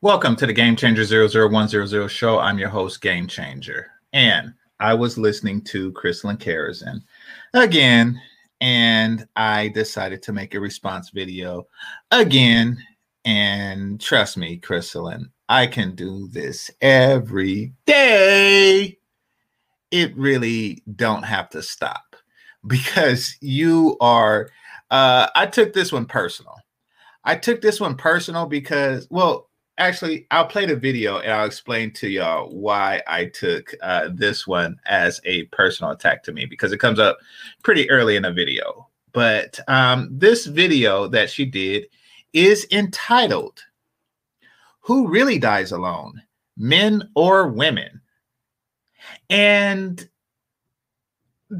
Welcome to the Game Changer 00100 show. I'm your host, Game Changer. And I was listening to Crystalline Karazin again, and I decided to make a response video again. And trust me, Crystalline, I can do this every day. It really don't have to stop because you are. Uh, I took this one personal. I took this one personal because, well, actually, I'll play the video and I'll explain to y'all why I took uh, this one as a personal attack to me because it comes up pretty early in the video. But um, this video that she did is entitled Who Really Dies Alone, Men or Women? And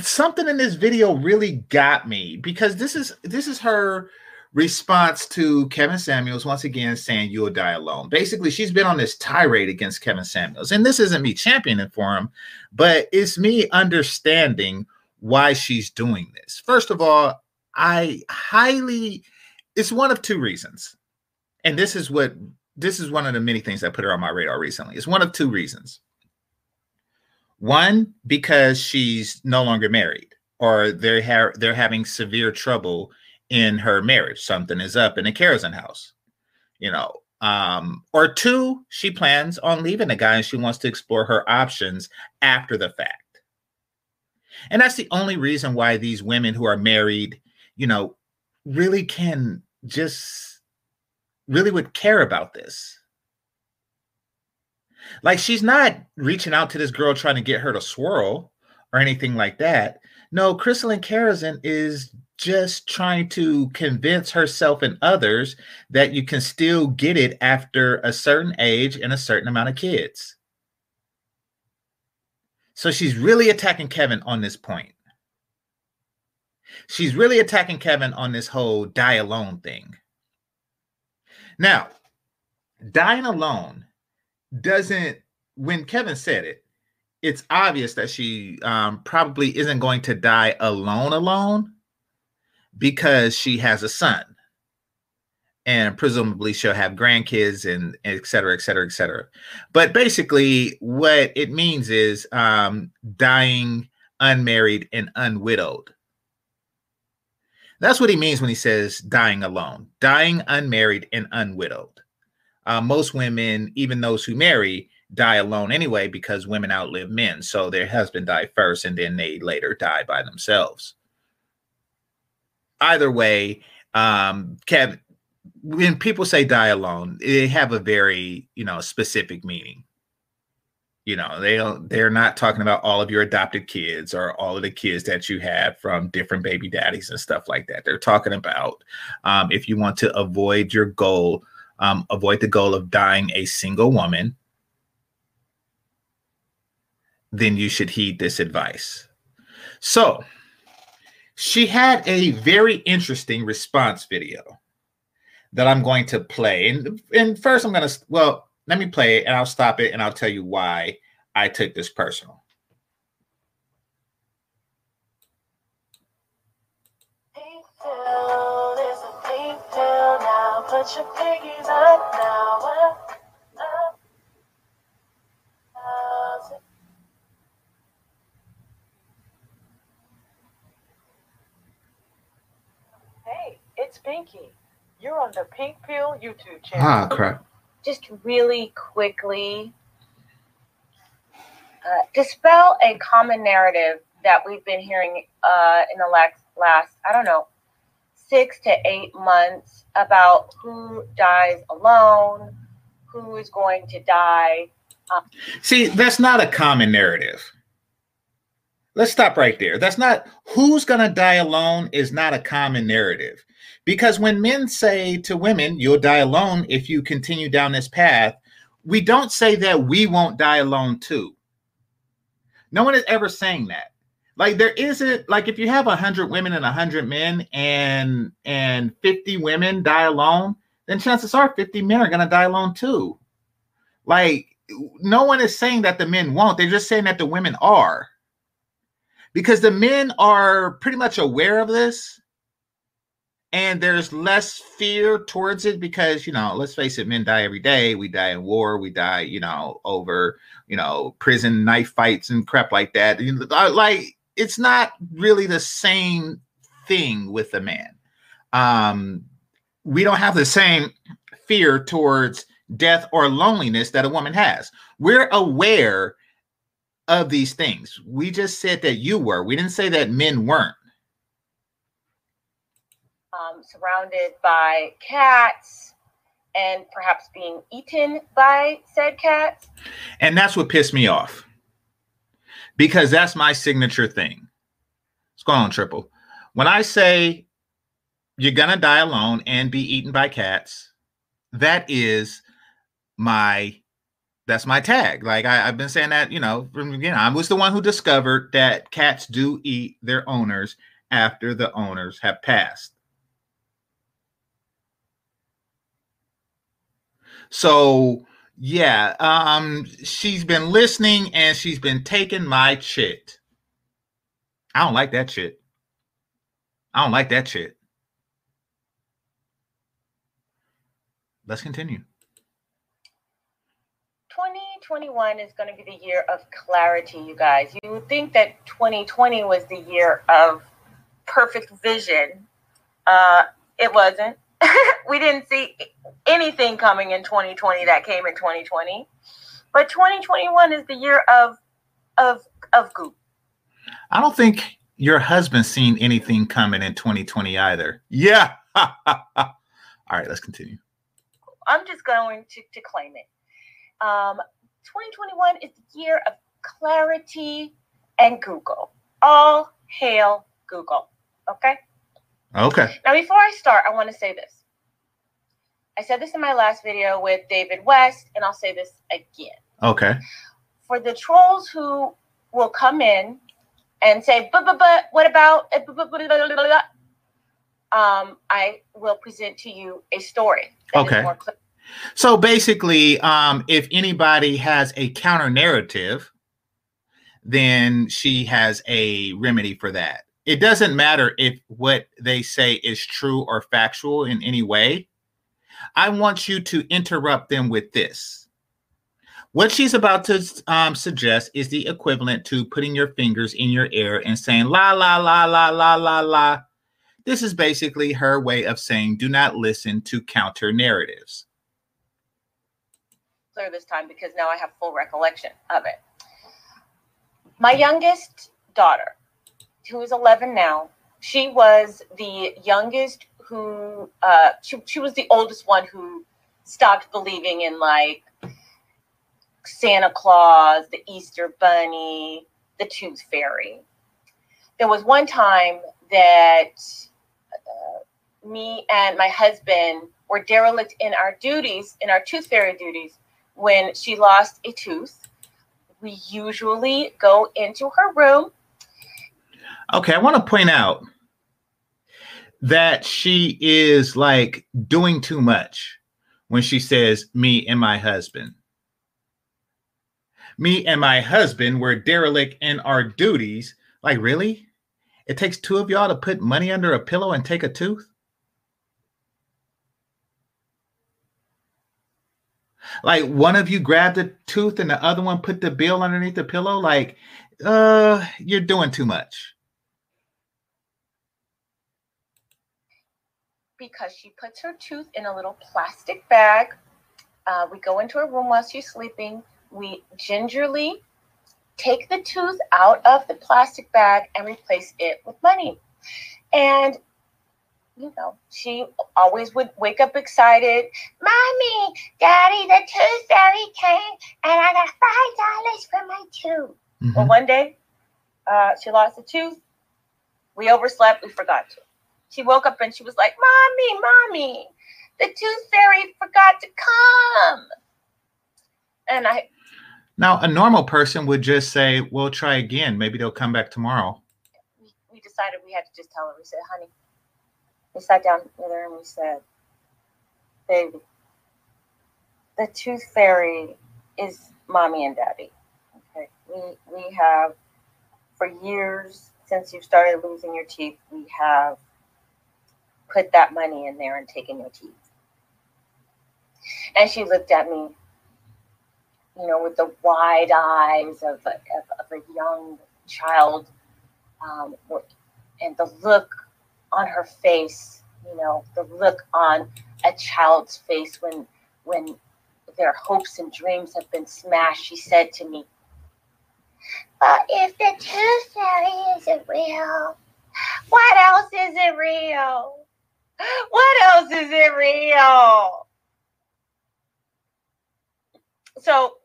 something in this video really got me because this is this is her response to Kevin Samuels once again saying you'll die alone. Basically, she's been on this tirade against Kevin Samuels. And this isn't me championing for him, but it's me understanding why she's doing this. First of all, I highly it's one of two reasons. And this is what this is one of the many things that put her on my radar recently. It's one of two reasons. One, because she's no longer married or they're ha- they're having severe trouble in her marriage. Something is up in the Karazin house, you know. Um, or two, she plans on leaving the guy and she wants to explore her options after the fact. And that's the only reason why these women who are married, you know, really can just really would care about this. Like she's not reaching out to this girl trying to get her to swirl or anything like that. No, Crystalline Karazin is just trying to convince herself and others that you can still get it after a certain age and a certain amount of kids. So she's really attacking Kevin on this point. She's really attacking Kevin on this whole die alone thing. Now, dying alone doesn't, when Kevin said it, it's obvious that she um, probably isn't going to die alone, alone because she has a son and presumably she'll have grandkids and et cetera, et cetera, et cetera. But basically, what it means is um, dying unmarried and unwidowed. That's what he means when he says dying alone, dying unmarried and unwidowed. Uh, most women, even those who marry, die alone anyway because women outlive men. So their husband died first and then they later die by themselves either way, um, Kev, when people say die alone, they have a very you know specific meaning. You know, they don't they're not talking about all of your adopted kids or all of the kids that you have from different baby daddies and stuff like that. They're talking about um, if you want to avoid your goal, um, avoid the goal of dying a single woman, then you should heed this advice. So she had a very interesting response video that I'm going to play. And, and first, I'm going to, well, let me play it and I'll stop it and I'll tell you why I took this personal. It's Pinky. You're on the Pink Pill YouTube channel. Ah, crap. Just really quickly uh, dispel a common narrative that we've been hearing uh, in the last, last, I don't know, six to eight months about who dies alone, who is going to die. Um, See, that's not a common narrative. Let's stop right there. That's not who's going to die alone is not a common narrative. Because when men say to women, you'll die alone if you continue down this path, we don't say that we won't die alone too. No one is ever saying that. Like there isn't like if you have a hundred women and a hundred men and and 50 women die alone, then chances are 50 men are gonna die alone too. Like no one is saying that the men won't, they're just saying that the women are. Because the men are pretty much aware of this and there's less fear towards it because you know let's face it men die every day. We die in war. We die you know over you know prison knife fights and crap like that. Uh, like it's not really the same thing with a man. Um we don't have the same fear towards death or loneliness that a woman has. We're aware of these things. We just said that you were. We didn't say that men weren't surrounded by cats and perhaps being eaten by said cats. And that's what pissed me off because that's my signature thing. What's going on, Triple? When I say you're going to die alone and be eaten by cats, that is my that's my tag. Like I, have been saying that, you know, from beginning. I was the one who discovered that cats do eat their owners after the owners have passed. So yeah, um, she's been listening and she's been taking my shit. I don't like that shit. I don't like that shit. Let's continue. 2021 is going to be the year of clarity, you guys. You would think that 2020 was the year of perfect vision. Uh, it wasn't. we didn't see anything coming in 2020 that came in 2020. But 2021 is the year of of of goop. I don't think your husband's seen anything coming in 2020 either. Yeah. All right, let's continue. I'm just going to, to claim it. Um, 2021 is the year of clarity and Google. All hail Google. Okay. Okay. Now, before I start, I want to say this. I said this in my last video with David West, and I'll say this again. Okay. For the trolls who will come in and say, but, but, but, what about, um, I will present to you a story. Okay. So basically, um, if anybody has a counter narrative, then she has a remedy for that it doesn't matter if what they say is true or factual in any way. I want you to interrupt them with this. What she's about to um, suggest is the equivalent to putting your fingers in your ear and saying, la, la, la, la, la, la, la. This is basically her way of saying, do not listen to counter narratives. Clear this time because now I have full recollection of it. My youngest daughter who is 11 now, she was the youngest who, uh, she, she was the oldest one who stopped believing in like Santa Claus, the Easter Bunny, the Tooth Fairy. There was one time that uh, me and my husband were derelict in our duties, in our Tooth Fairy duties, when she lost a tooth. We usually go into her room Okay, I want to point out that she is like doing too much when she says me and my husband. Me and my husband were derelict in our duties. Like, really? It takes two of y'all to put money under a pillow and take a tooth? Like one of you grabbed the tooth and the other one put the bill underneath the pillow? Like, uh, you're doing too much. Because she puts her tooth in a little plastic bag. Uh, we go into her room while she's sleeping. We gingerly take the tooth out of the plastic bag and replace it with money. And you know, she always would wake up excited. Mommy, Daddy, the tooth fairy came and I got five dollars for my tooth. Mm-hmm. Well, one day, uh, she lost a tooth. We overslept. We forgot to. She woke up and she was like, Mommy, Mommy, the tooth fairy forgot to come. And I. Now, a normal person would just say, We'll try again. Maybe they'll come back tomorrow. We, we decided we had to just tell her. We said, Honey, we sat down with her and we said, Baby, the tooth fairy is mommy and daddy. Okay. We, we have, for years since you started losing your teeth, we have put that money in there and taken your teeth. And she looked at me, you know, with the wide eyes of a, of, of a young child, um, and the look on her face, you know, the look on a child's face when when their hopes and dreams have been smashed. She said to me, "But if the tooth fairy isn't real, what else isn't real? What else isn't real?" So,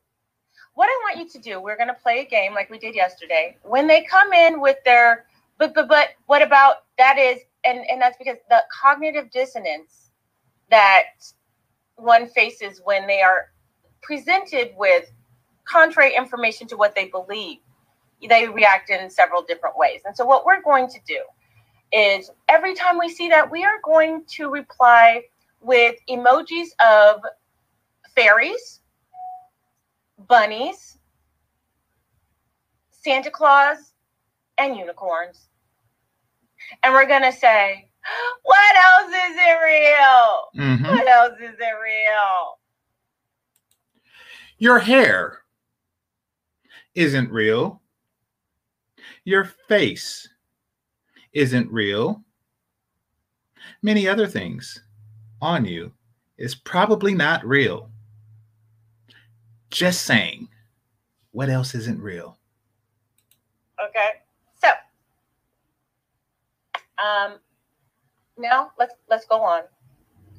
what I want you to do, we're going to play a game like we did yesterday. When they come in with their, but, but, but, what about that is, and, and that's because the cognitive dissonance that one faces when they are presented with contrary information to what they believe, they react in several different ways. And so, what we're going to do is every time we see that, we are going to reply with emojis of fairies bunnies, Santa Claus, and unicorns. And we're going to say, what else is it real? Mm-hmm. What else is it real? Your hair isn't real. Your face isn't real. Many other things on you is probably not real. Just saying. What else isn't real? Okay. So, um, now let's let's go on.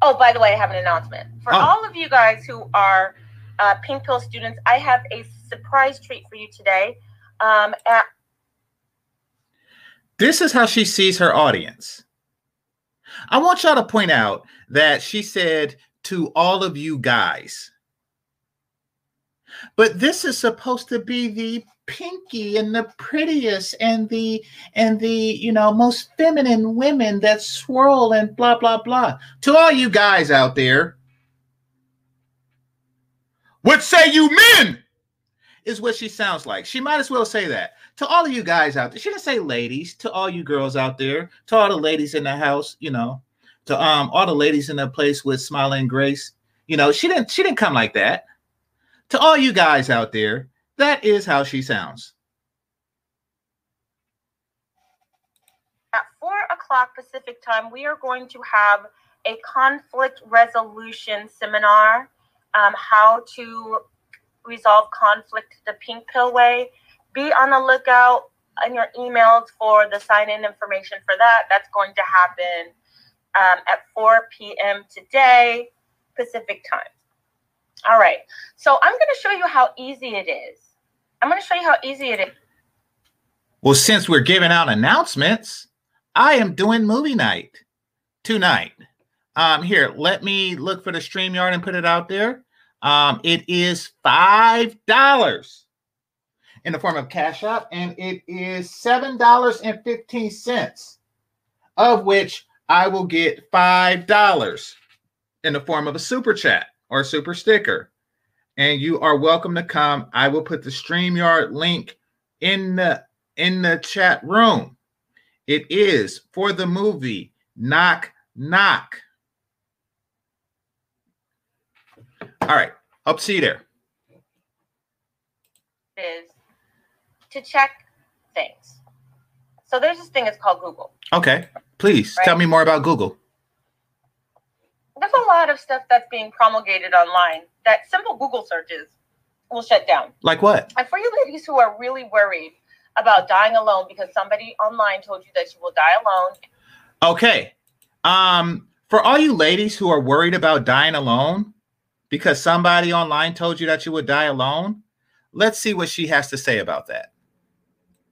Oh, by the way, I have an announcement for oh. all of you guys who are uh, Pink Pill students. I have a surprise treat for you today. Um, at this is how she sees her audience. I want y'all to point out that she said to all of you guys. But this is supposed to be the pinky and the prettiest and the and the you know most feminine women that swirl and blah blah blah. To all you guys out there, what say you men? Is what she sounds like. She might as well say that. To all of you guys out there, she didn't say ladies, to all you girls out there, to all the ladies in the house, you know, to um all the ladies in the place with smiling grace. You know, she didn't she didn't come like that to all you guys out there, that is how she sounds. At four o'clock Pacific time, we are going to have a conflict resolution seminar um, how to resolve conflict the pink pill way. Be on the lookout in your emails for the sign in information for that. That's going to happen um, at 4 p.m. today, Pacific time. All right. So I'm going to show you how easy it is. I'm going to show you how easy it is. Well, since we're giving out announcements, I am doing movie night tonight. Um, here, let me look for the StreamYard and put it out there. Um, it is five dollars in the form of Cash App, and it is seven dollars and fifteen cents, of which I will get five dollars in the form of a super chat or a super sticker. And you are welcome to come. I will put the StreamYard link in the in the chat room. It is for the movie Knock Knock. All right. Hope to see you there. Is to check things. So there's this thing, it's called Google. Okay. Please right? tell me more about Google there's a lot of stuff that's being promulgated online that simple Google searches will shut down. Like what? And for you ladies who are really worried about dying alone because somebody online told you that you will die alone. Okay. Um, for all you ladies who are worried about dying alone because somebody online told you that you would die alone, let's see what she has to say about that.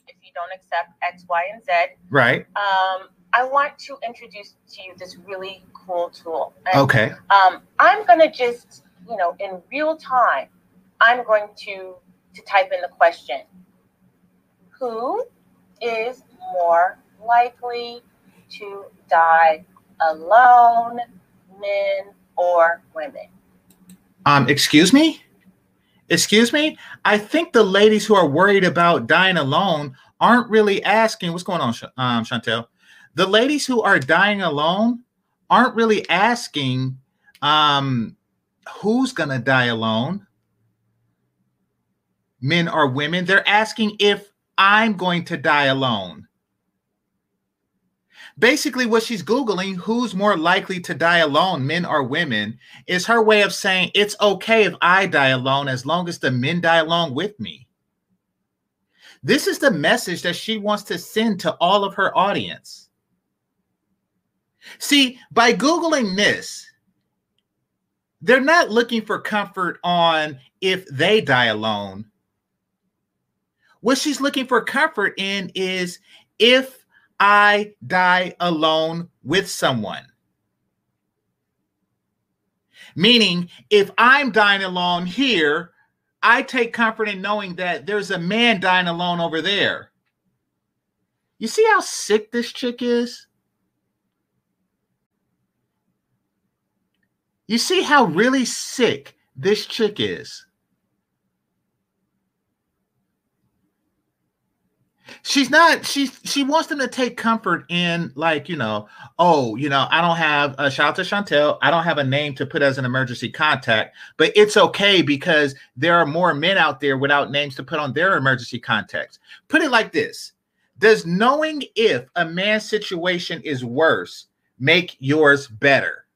If you don't accept X, Y, and Z, right? Um, I want to introduce to you this really cool tool. And, okay. Um, I'm going to just, you know, in real time, I'm going to to type in the question: Who is more likely to die alone, men or women? Um, excuse me. Excuse me. I think the ladies who are worried about dying alone aren't really asking what's going on, um, Chantel. The ladies who are dying alone aren't really asking um, who's going to die alone, men or women. They're asking if I'm going to die alone. Basically, what she's Googling, who's more likely to die alone, men or women, is her way of saying it's okay if I die alone as long as the men die along with me. This is the message that she wants to send to all of her audience. See, by Googling this, they're not looking for comfort on if they die alone. What she's looking for comfort in is if I die alone with someone. Meaning, if I'm dying alone here, I take comfort in knowing that there's a man dying alone over there. You see how sick this chick is? You see how really sick this chick is? She's not she she wants them to take comfort in like you know oh you know i don't have a shout out to chantel i don't have a name to put as an emergency contact but it's okay because there are more men out there without names to put on their emergency contacts. Put it like this does knowing if a man's situation is worse make yours better?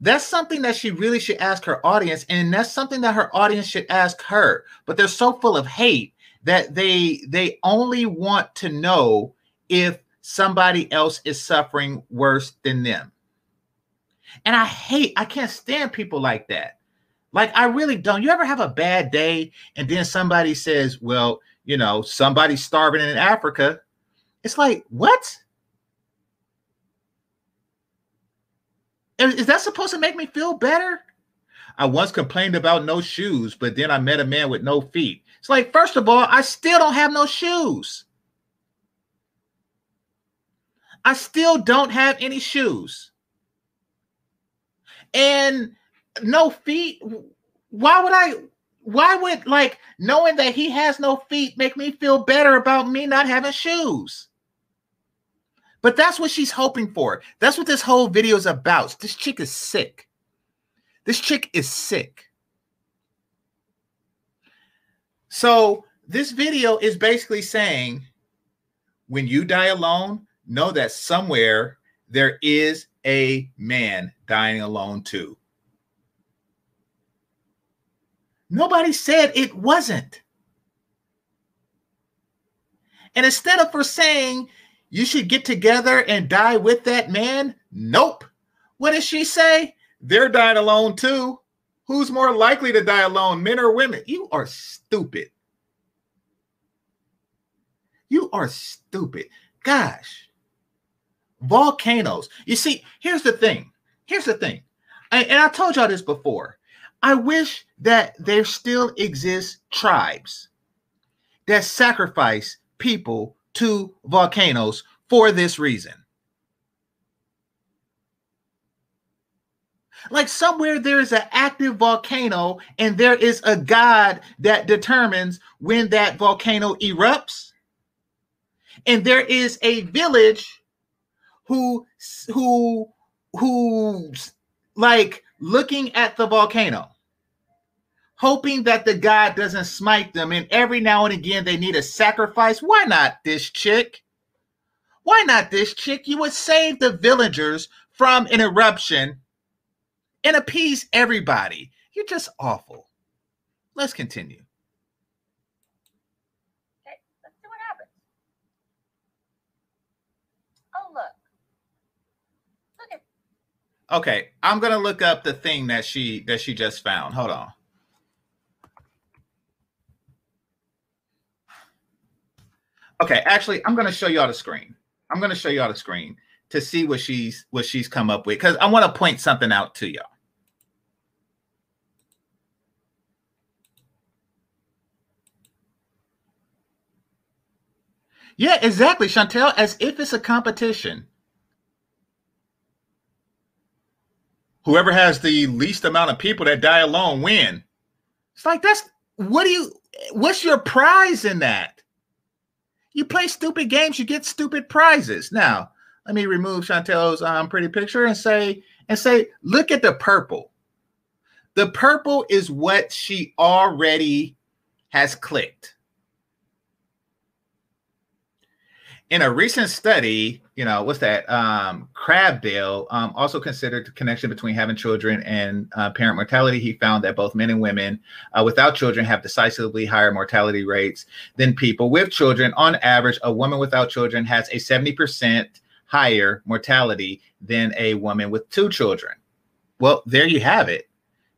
That's something that she really should ask her audience and that's something that her audience should ask her but they're so full of hate that they they only want to know if somebody else is suffering worse than them. And I hate, I can't stand people like that. Like I really don't. You ever have a bad day and then somebody says, "Well, you know, somebody's starving in Africa." It's like, "What?" Is that supposed to make me feel better? I once complained about no shoes, but then I met a man with no feet. It's like, first of all, I still don't have no shoes. I still don't have any shoes. And no feet. Why would I? Why would like knowing that he has no feet make me feel better about me not having shoes? But that's what she's hoping for. That's what this whole video is about. This chick is sick. This chick is sick. So this video is basically saying when you die alone, know that somewhere there is a man dying alone too. Nobody said it wasn't. And instead of for saying you should get together and die with that man, nope. What does she say? They're dying alone too. Who's more likely to die alone, men or women? You are stupid. You are stupid. Gosh. Volcanoes. You see, here's the thing. Here's the thing. And, and I told y'all this before. I wish that there still exist tribes that sacrifice people to volcanoes for this reason. Like somewhere there is an active volcano and there is a god that determines when that volcano erupts. And there is a village who who who's like looking at the volcano hoping that the god doesn't smite them. And every now and again they need a sacrifice. Why not this chick? Why not this chick? You would save the villagers from an eruption and appease everybody. You're just awful. Let's continue. Okay, let's see what happens. Oh, look. Look at Okay, I'm gonna look up the thing that she that she just found. Hold on. Okay, actually, I'm gonna show y'all the screen. I'm gonna show y'all the screen to see what she's what she's come up with because I want to point something out to y'all. Yeah, exactly, Chantel, as if it's a competition. Whoever has the least amount of people that die alone win. It's like that's what do you what's your prize in that? You play stupid games, you get stupid prizes. Now, let me remove Chantel's um, pretty picture and say, and say, look at the purple. The purple is what she already has clicked. In a recent study, you know, what's that? Um, um, also considered the connection between having children and uh, parent mortality. He found that both men and women uh, without children have decisively higher mortality rates than people with children. On average, a woman without children has a 70% higher mortality than a woman with two children. Well, there you have it.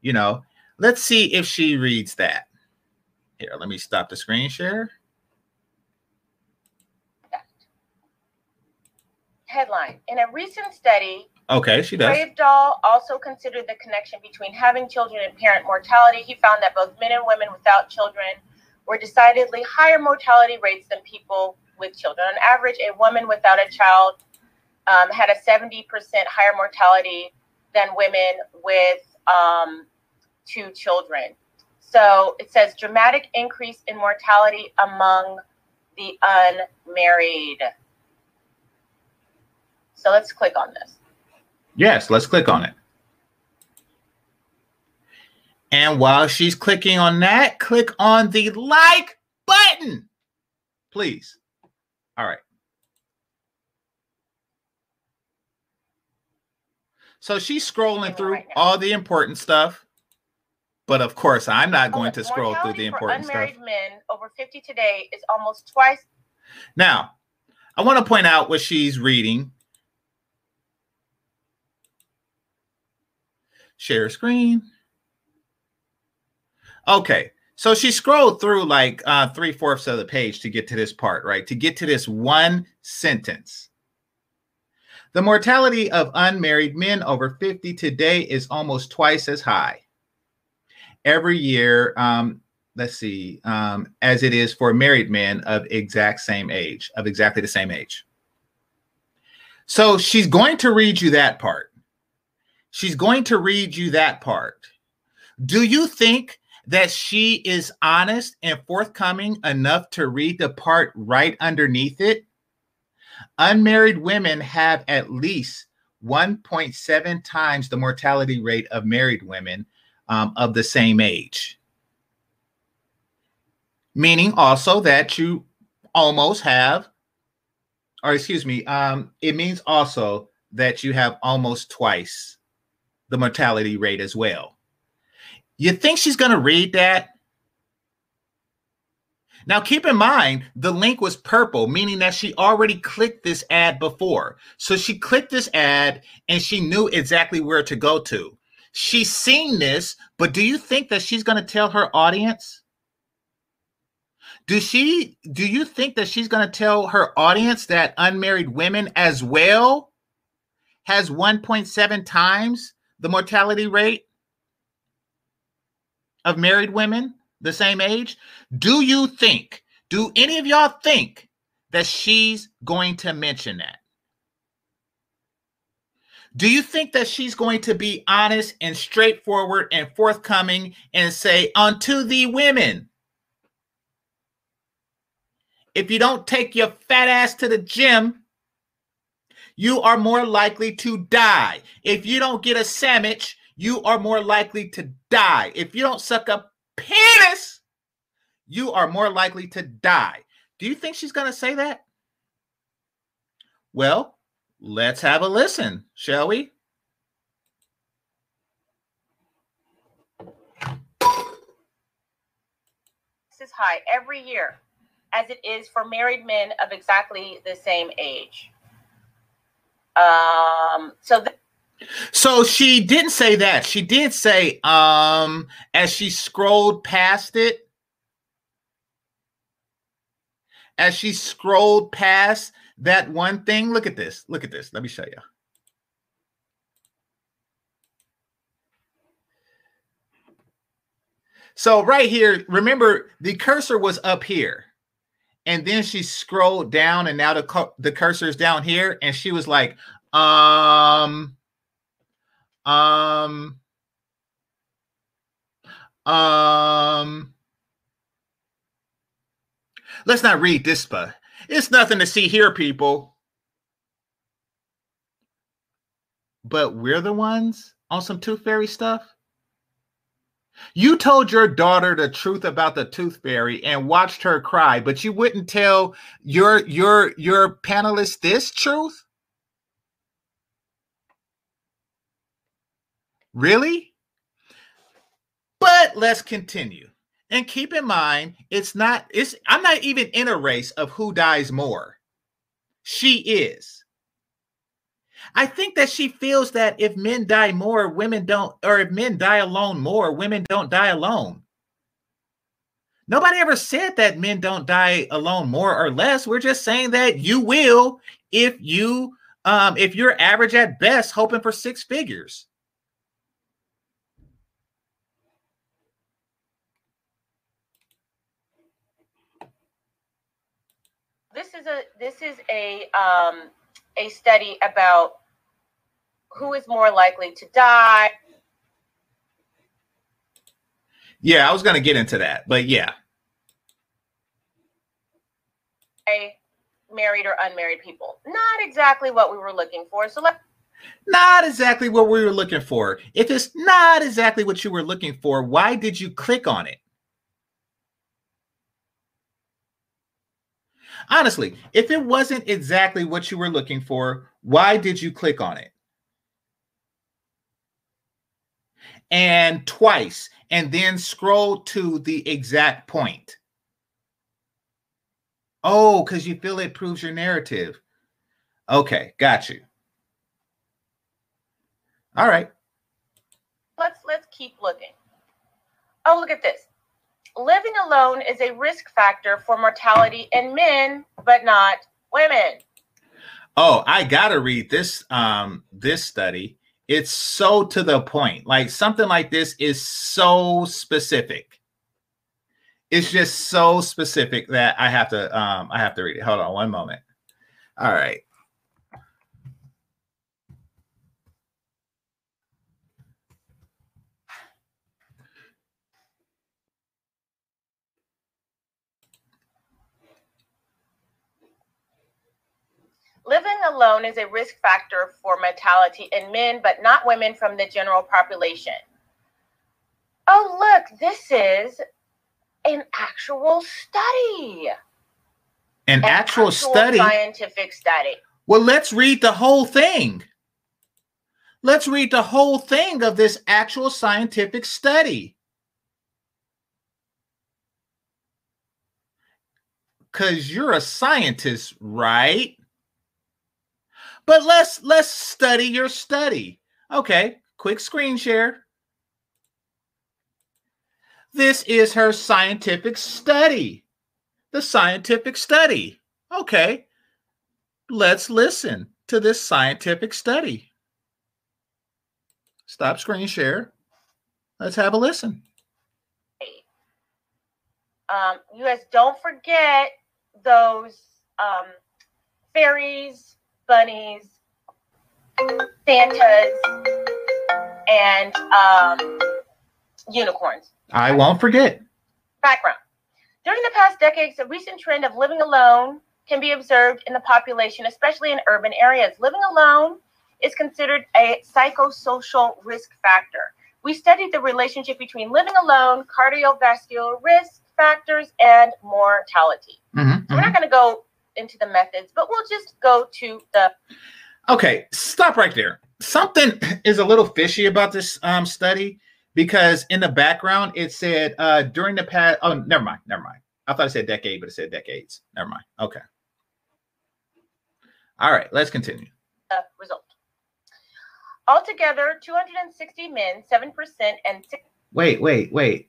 You know, let's see if she reads that. Here, let me stop the screen share. Headline In a recent study, Okay, she does. Kravdal also considered the connection between having children and parent mortality. He found that both men and women without children were decidedly higher mortality rates than people with children. On average, a woman without a child um, had a 70% higher mortality than women with um, two children. So it says dramatic increase in mortality among the unmarried. So let's click on this. Yes, let's click on it. And while she's clicking on that, click on the like button, please. All right. So she's scrolling through right all the important stuff. But of course, I'm not oh, going to scroll through the important for unmarried stuff. men over 50 today is almost twice. Now, I want to point out what she's reading Share screen. Okay, so she scrolled through like uh, three fourths of the page to get to this part, right? To get to this one sentence. The mortality of unmarried men over 50 today is almost twice as high every year. Um, let's see, um, as it is for married men of exact same age, of exactly the same age. So she's going to read you that part. She's going to read you that part. Do you think that she is honest and forthcoming enough to read the part right underneath it? Unmarried women have at least 1.7 times the mortality rate of married women um, of the same age. Meaning also that you almost have, or excuse me, um, it means also that you have almost twice the mortality rate as well. You think she's going to read that? Now, keep in mind, the link was purple, meaning that she already clicked this ad before. So she clicked this ad and she knew exactly where to go to. She's seen this, but do you think that she's going to tell her audience? Do she do you think that she's going to tell her audience that unmarried women as well has 1.7 times the mortality rate of married women the same age? Do you think, do any of y'all think that she's going to mention that? Do you think that she's going to be honest and straightforward and forthcoming and say, unto the women, if you don't take your fat ass to the gym, you are more likely to die. If you don't get a sandwich, you are more likely to die. If you don't suck a penis, you are more likely to die. Do you think she's going to say that? Well, let's have a listen, shall we? This is high every year, as it is for married men of exactly the same age. Um, so. Th- so she didn't say that. She did say, um, as she scrolled past it, as she scrolled past that one thing. Look at this. Look at this. Let me show you. So right here, remember the cursor was up here and then she scrolled down and now the the cursor's down here and she was like um um um let's not read this but it's nothing to see here people but we're the ones on some tooth fairy stuff? You told your daughter the truth about the tooth fairy and watched her cry, but you wouldn't tell your your your panelists this truth? Really? But let's continue. And keep in mind, it's not, it's I'm not even in a race of who dies more. She is. I think that she feels that if men die more, women don't, or if men die alone more, women don't die alone. Nobody ever said that men don't die alone more or less. We're just saying that you will if you um if you're average at best hoping for six figures. this is a this is a um, a study about who is more likely to die. Yeah, I was going to get into that, but yeah. Married or unmarried people. Not exactly what we were looking for. So let not exactly what we were looking for. If it's not exactly what you were looking for, why did you click on it? Honestly, if it wasn't exactly what you were looking for, why did you click on it? And twice, and then scroll to the exact point. Oh, because you feel it proves your narrative. Okay, got you. All right. Let's let's keep looking. Oh, look at this living alone is a risk factor for mortality in men, but not women. Oh, I gotta read this um this study. It's so to the point. Like something like this is so specific. It's just so specific that I have to um I have to read it. Hold on one moment. All right. Living alone is a risk factor for mortality in men, but not women from the general population. Oh, look, this is an actual study. An, an actual, actual study? Scientific study. Well, let's read the whole thing. Let's read the whole thing of this actual scientific study. Because you're a scientist, right? But let's let's study your study. Okay, quick screen share. This is her scientific study. The scientific study. Okay. Let's listen to this scientific study. Stop screen share. Let's have a listen. Um, you guys don't forget those um, fairies bunnies, Santas, and um, unicorns. I won't forget. Background. During the past decades, a recent trend of living alone can be observed in the population, especially in urban areas. Living alone is considered a psychosocial risk factor. We studied the relationship between living alone, cardiovascular risk factors, and mortality. Mm-hmm, so mm-hmm. we're not mm-hmm. going to go into the methods, but we'll just go to the. Okay, stop right there. Something is a little fishy about this um, study because in the background it said uh, during the past. Oh, never mind, never mind. I thought it said decade, but it said decades. Never mind. Okay. All right, let's continue. The result. Altogether, 260 men, 7% and six. Wait, wait, wait.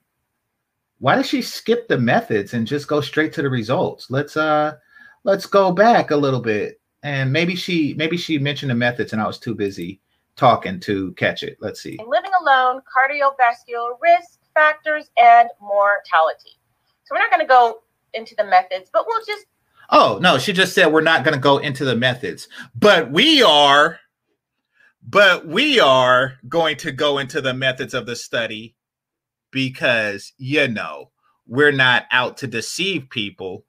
Why does she skip the methods and just go straight to the results? Let's uh let's go back a little bit and maybe she maybe she mentioned the methods and I was too busy talking to catch it. Let's see. Living alone, cardiovascular risk factors, and mortality. So we're not going to go into the methods, but we'll just. Oh no, she just said we're not going to go into the methods, but we are. But we are going to go into the methods of the study because you know we're not out to deceive people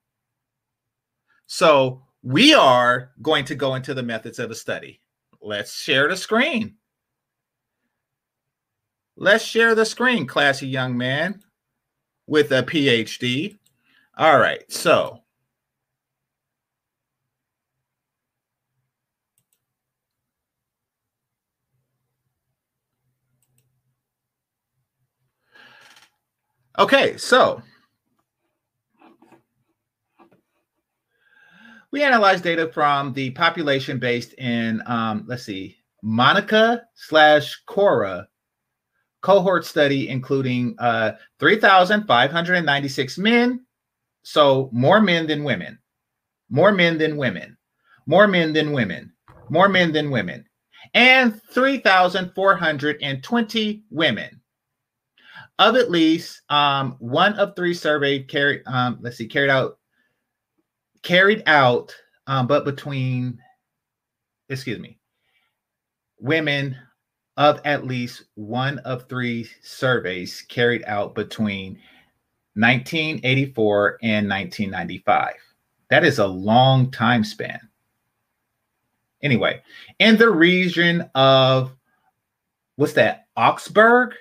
so we are going to go into the methods of the study. Let's share the screen. Let's share the screen, classy young man with a PhD. All right, so Okay, so we analyzed data from the population based in, um, let's see, Monica slash KORA cohort study, including uh, 3,596 men. So more men than women, more men than women, more men than women, more men than women, and 3,420 women. Of at least um, one of three surveyed carried, um, let's see, carried out carried out, um, but between, excuse me, women of at least one of three surveys carried out between 1984 and 1995. That is a long time span. Anyway, in the region of what's that? Augsburg?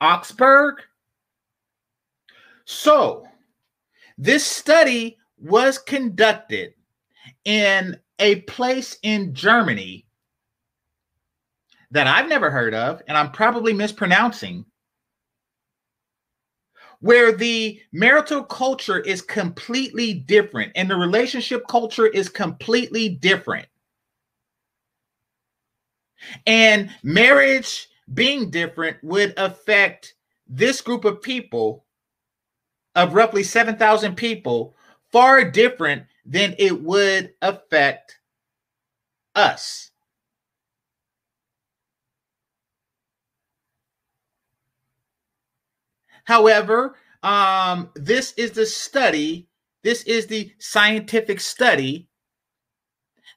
Augsburg? So, this study was conducted in a place in Germany that I've never heard of, and I'm probably mispronouncing, where the marital culture is completely different and the relationship culture is completely different. And marriage being different would affect this group of people of roughly 7,000 people far different than it would affect us. However, um, this is the study, this is the scientific study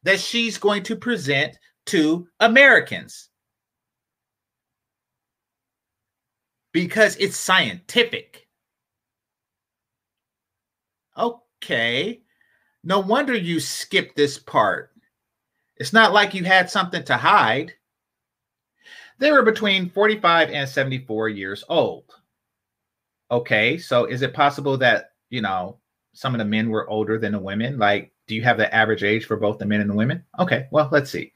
that she's going to present to Americans because it's scientific. Okay. No wonder you skipped this part. It's not like you had something to hide. They were between 45 and 74 years old. Okay, so is it possible that, you know, some of the men were older than the women? Like, do you have the average age for both the men and the women? Okay, well, let's see.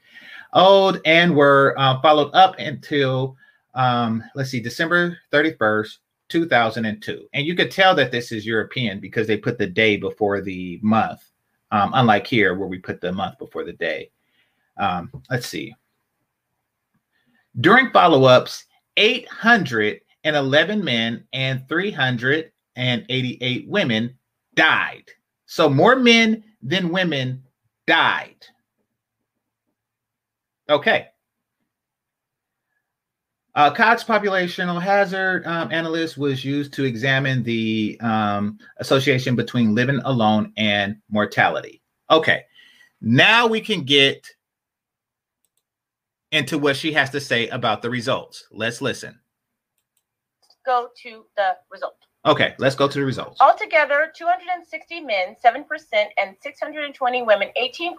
Old and were uh, followed up until, um, let's see, December 31st, 2002. And you could tell that this is European because they put the day before the month, um, unlike here where we put the month before the day. Um, let's see. During follow ups, 811 men and 388 women died. So more men than women died. Okay. Uh, Cox populational hazard um, analyst was used to examine the um, association between living alone and mortality. Okay, now we can get into what she has to say about the results. Let's listen. Go to the result. Okay, let's go to the results. Altogether, 260 men, 7%, and 620 women, 18%,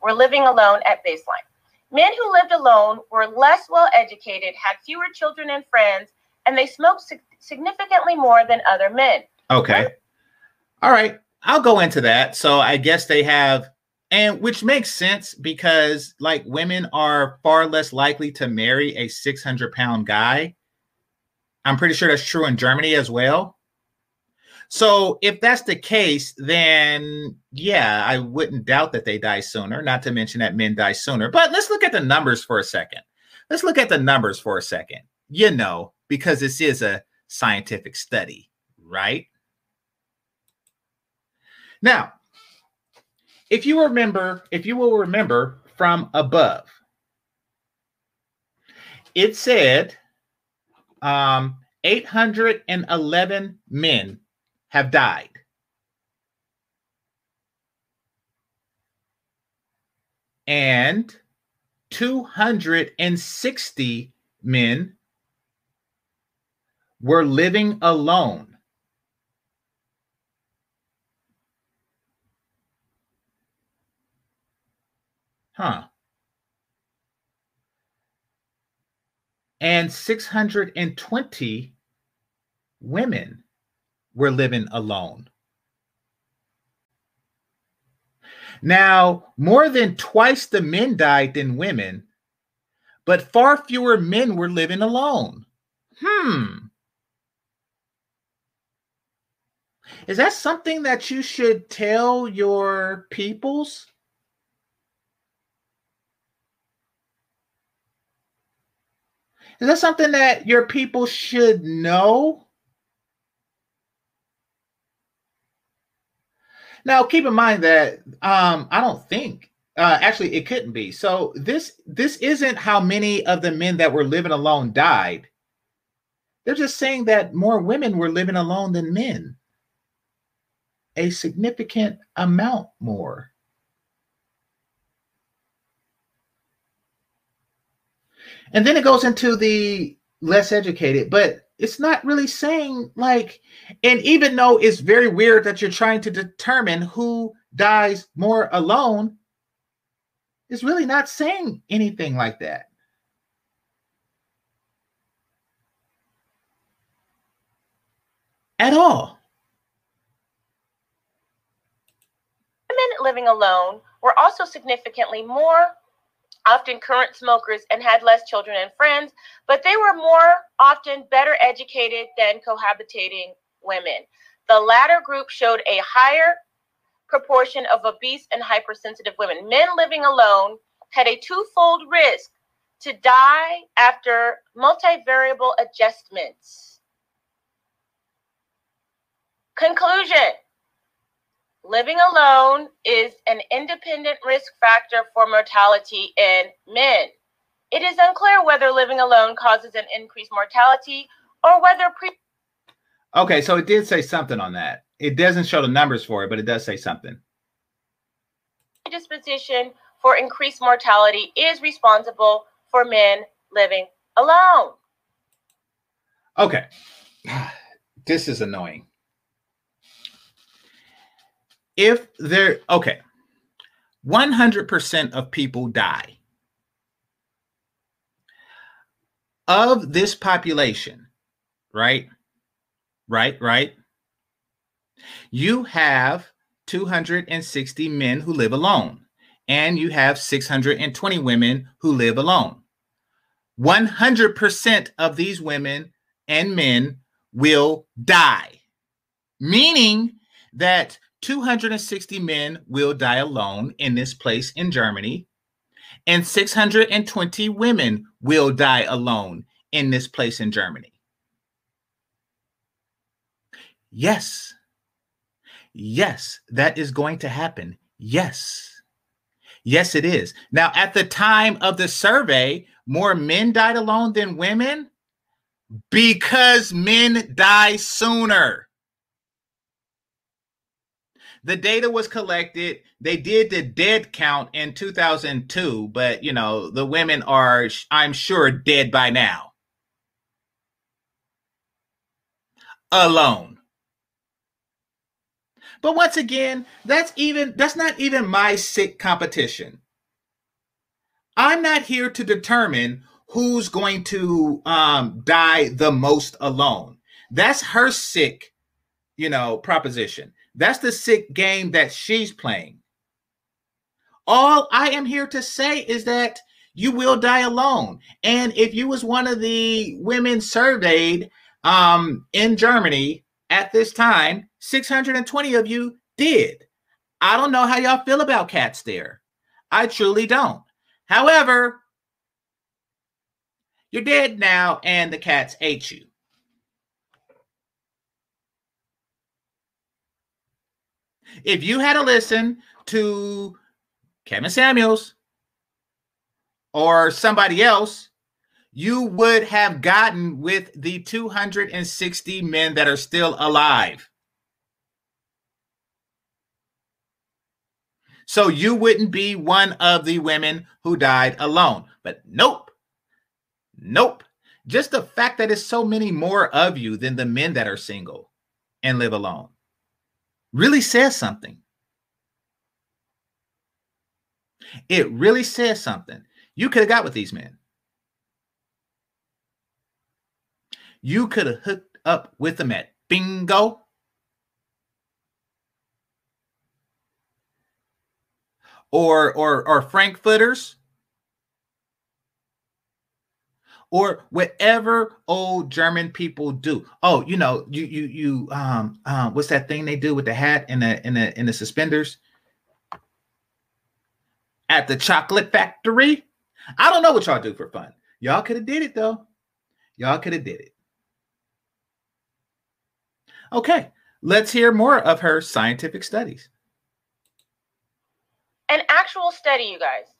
were living alone at baseline. Men who lived alone were less well educated, had fewer children and friends, and they smoked significantly more than other men. Okay. All right. I'll go into that. So I guess they have, and which makes sense because like women are far less likely to marry a 600 pound guy. I'm pretty sure that's true in Germany as well. So if that's the case, then yeah, I wouldn't doubt that they die sooner, not to mention that men die sooner. But let's look at the numbers for a second. Let's look at the numbers for a second. You know, because this is a scientific study, right? Now, if you remember, if you will remember from above, it said um, 811 men have died. And 260 men were living alone. Huh. and 620 women were living alone. Now, more than twice the men died than women, but far fewer men were living alone. Hmm. Is that something that you should tell your peoples? Is that something that your people should know? Now, keep in mind that um, I don't think uh, actually it couldn't be. So this this isn't how many of the men that were living alone died. They're just saying that more women were living alone than men. A significant amount more. And then it goes into the less educated, but it's not really saying like, and even though it's very weird that you're trying to determine who dies more alone, it's really not saying anything like that. At all. Women living alone were also significantly more often current smokers and had less children and friends, but they were more often better educated than cohabitating women. The latter group showed a higher proportion of obese and hypersensitive women. Men living alone had a twofold risk to die after multivariable adjustments. Conclusion Living alone is an independent risk factor for mortality in men. It is unclear whether living alone causes an increased mortality or whether pre. Okay, so it did say something on that. It doesn't show the numbers for it, but it does say something. Disposition for increased mortality is responsible for men living alone. Okay, this is annoying if there okay. 100% of people die of this population right? Right right? You have 260 men who live alone and you have 620 women who live alone. 100% of these women and men will die meaning that 260 men will die alone in this place in Germany, and 620 women will die alone in this place in Germany. Yes. Yes, that is going to happen. Yes. Yes, it is. Now, at the time of the survey, more men died alone than women because men die sooner. The data was collected. They did the dead count in 2002, but you know, the women are, I'm sure, dead by now. Alone. But once again, that's even that's not even my sick competition. I'm not here to determine who's going to um, die the most alone. That's her sick, you know, proposition. That's the sick game that she's playing. All I am here to say is that you will die alone. And if you was one of the women surveyed um, in Germany at this time, 620 of you did. I don't know how y'all feel about cats there. I truly don't. However, you're dead now and the cats ate you. If you had to listen to Kevin Samuels or somebody else, you would have gotten with the 260 men that are still alive. So you wouldn't be one of the women who died alone. But nope. Nope. Just the fact that it's so many more of you than the men that are single and live alone really says something. It really says something. You could have got with these men. you could have hooked up with them at bingo. Or or or Frankfurters or whatever old German people do. Oh, you know, you you you um um what's that thing they do with the hat and the and the and the suspenders at the chocolate factory? I don't know what y'all do for fun. Y'all could have did it though. Y'all could have did it. Okay, let's hear more of her scientific studies. An actual study, you guys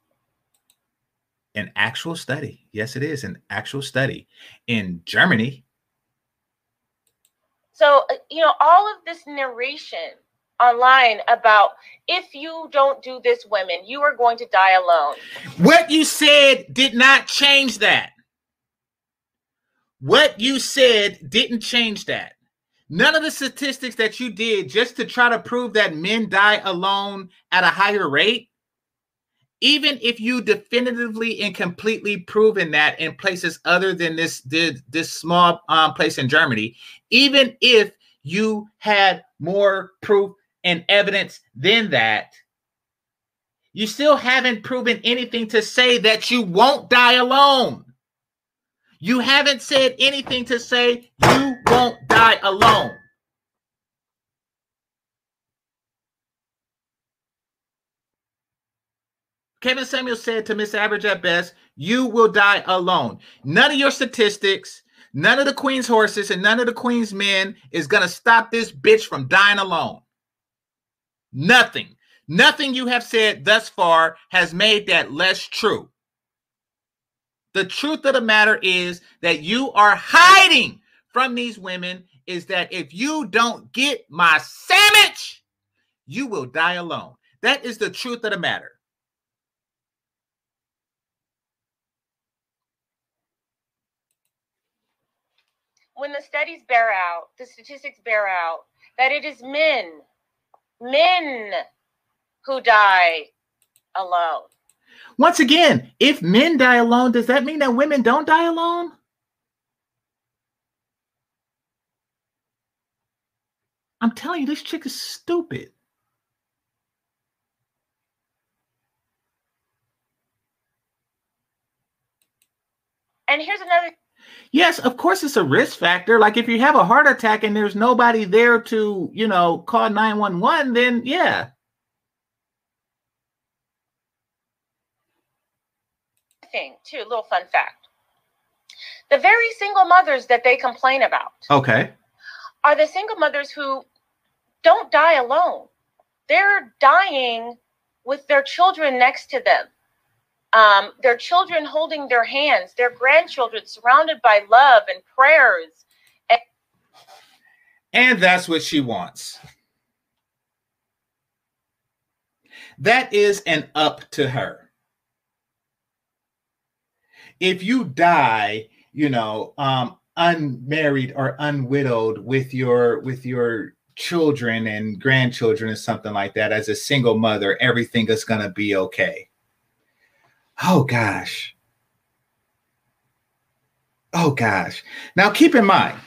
an actual study. Yes, it is an actual study in Germany. So, uh, you know, all of this narration online about if you don't do this, women, you are going to die alone. What you said did not change that. What you said didn't change that. None of the statistics that you did just to try to prove that men die alone at a higher rate even if you definitively and completely proven that in places other than this this, this small um, place in Germany, even if you had more proof and evidence than that, you still haven't proven anything to say that you won't die alone. You haven't said anything to say you won't die alone. Kevin Samuel said to Miss Average at best, you will die alone. None of your statistics, none of the Queen's horses, and none of the Queen's men is going to stop this bitch from dying alone. Nothing. Nothing you have said thus far has made that less true. The truth of the matter is that you are hiding from these women is that if you don't get my sandwich, you will die alone. That is the truth of the matter. When the studies bear out, the statistics bear out that it is men, men who die alone. Once again, if men die alone, does that mean that women don't die alone? I'm telling you, this chick is stupid. And here's another Yes, of course it's a risk factor. Like if you have a heart attack and there's nobody there to, you know, call 911, then yeah. Thing too, little fun fact. The very single mothers that they complain about. Okay. Are the single mothers who don't die alone. They're dying with their children next to them um, their children holding their hands, their grandchildren surrounded by love and prayers. And, and that's what she wants. That is an up to her. If you die, you know, um, unmarried or unwidowed with your with your children and grandchildren or something like that as a single mother everything is going to be okay Oh gosh. Oh gosh. Now keep in mind,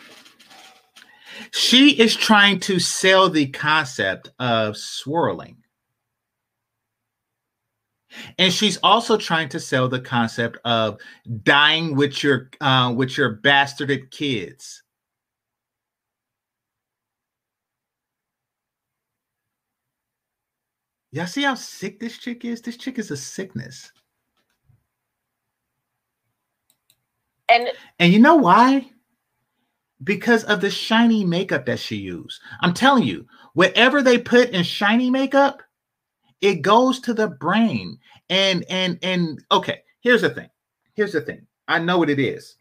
she is trying to sell the concept of swirling. And she's also trying to sell the concept of dying with your uh, with your bastarded kids. Y'all see how sick this chick is? This chick is a sickness. And and you know why? Because of the shiny makeup that she used. I'm telling you, whatever they put in shiny makeup, it goes to the brain. And and and okay, here's the thing. Here's the thing. I know what it is.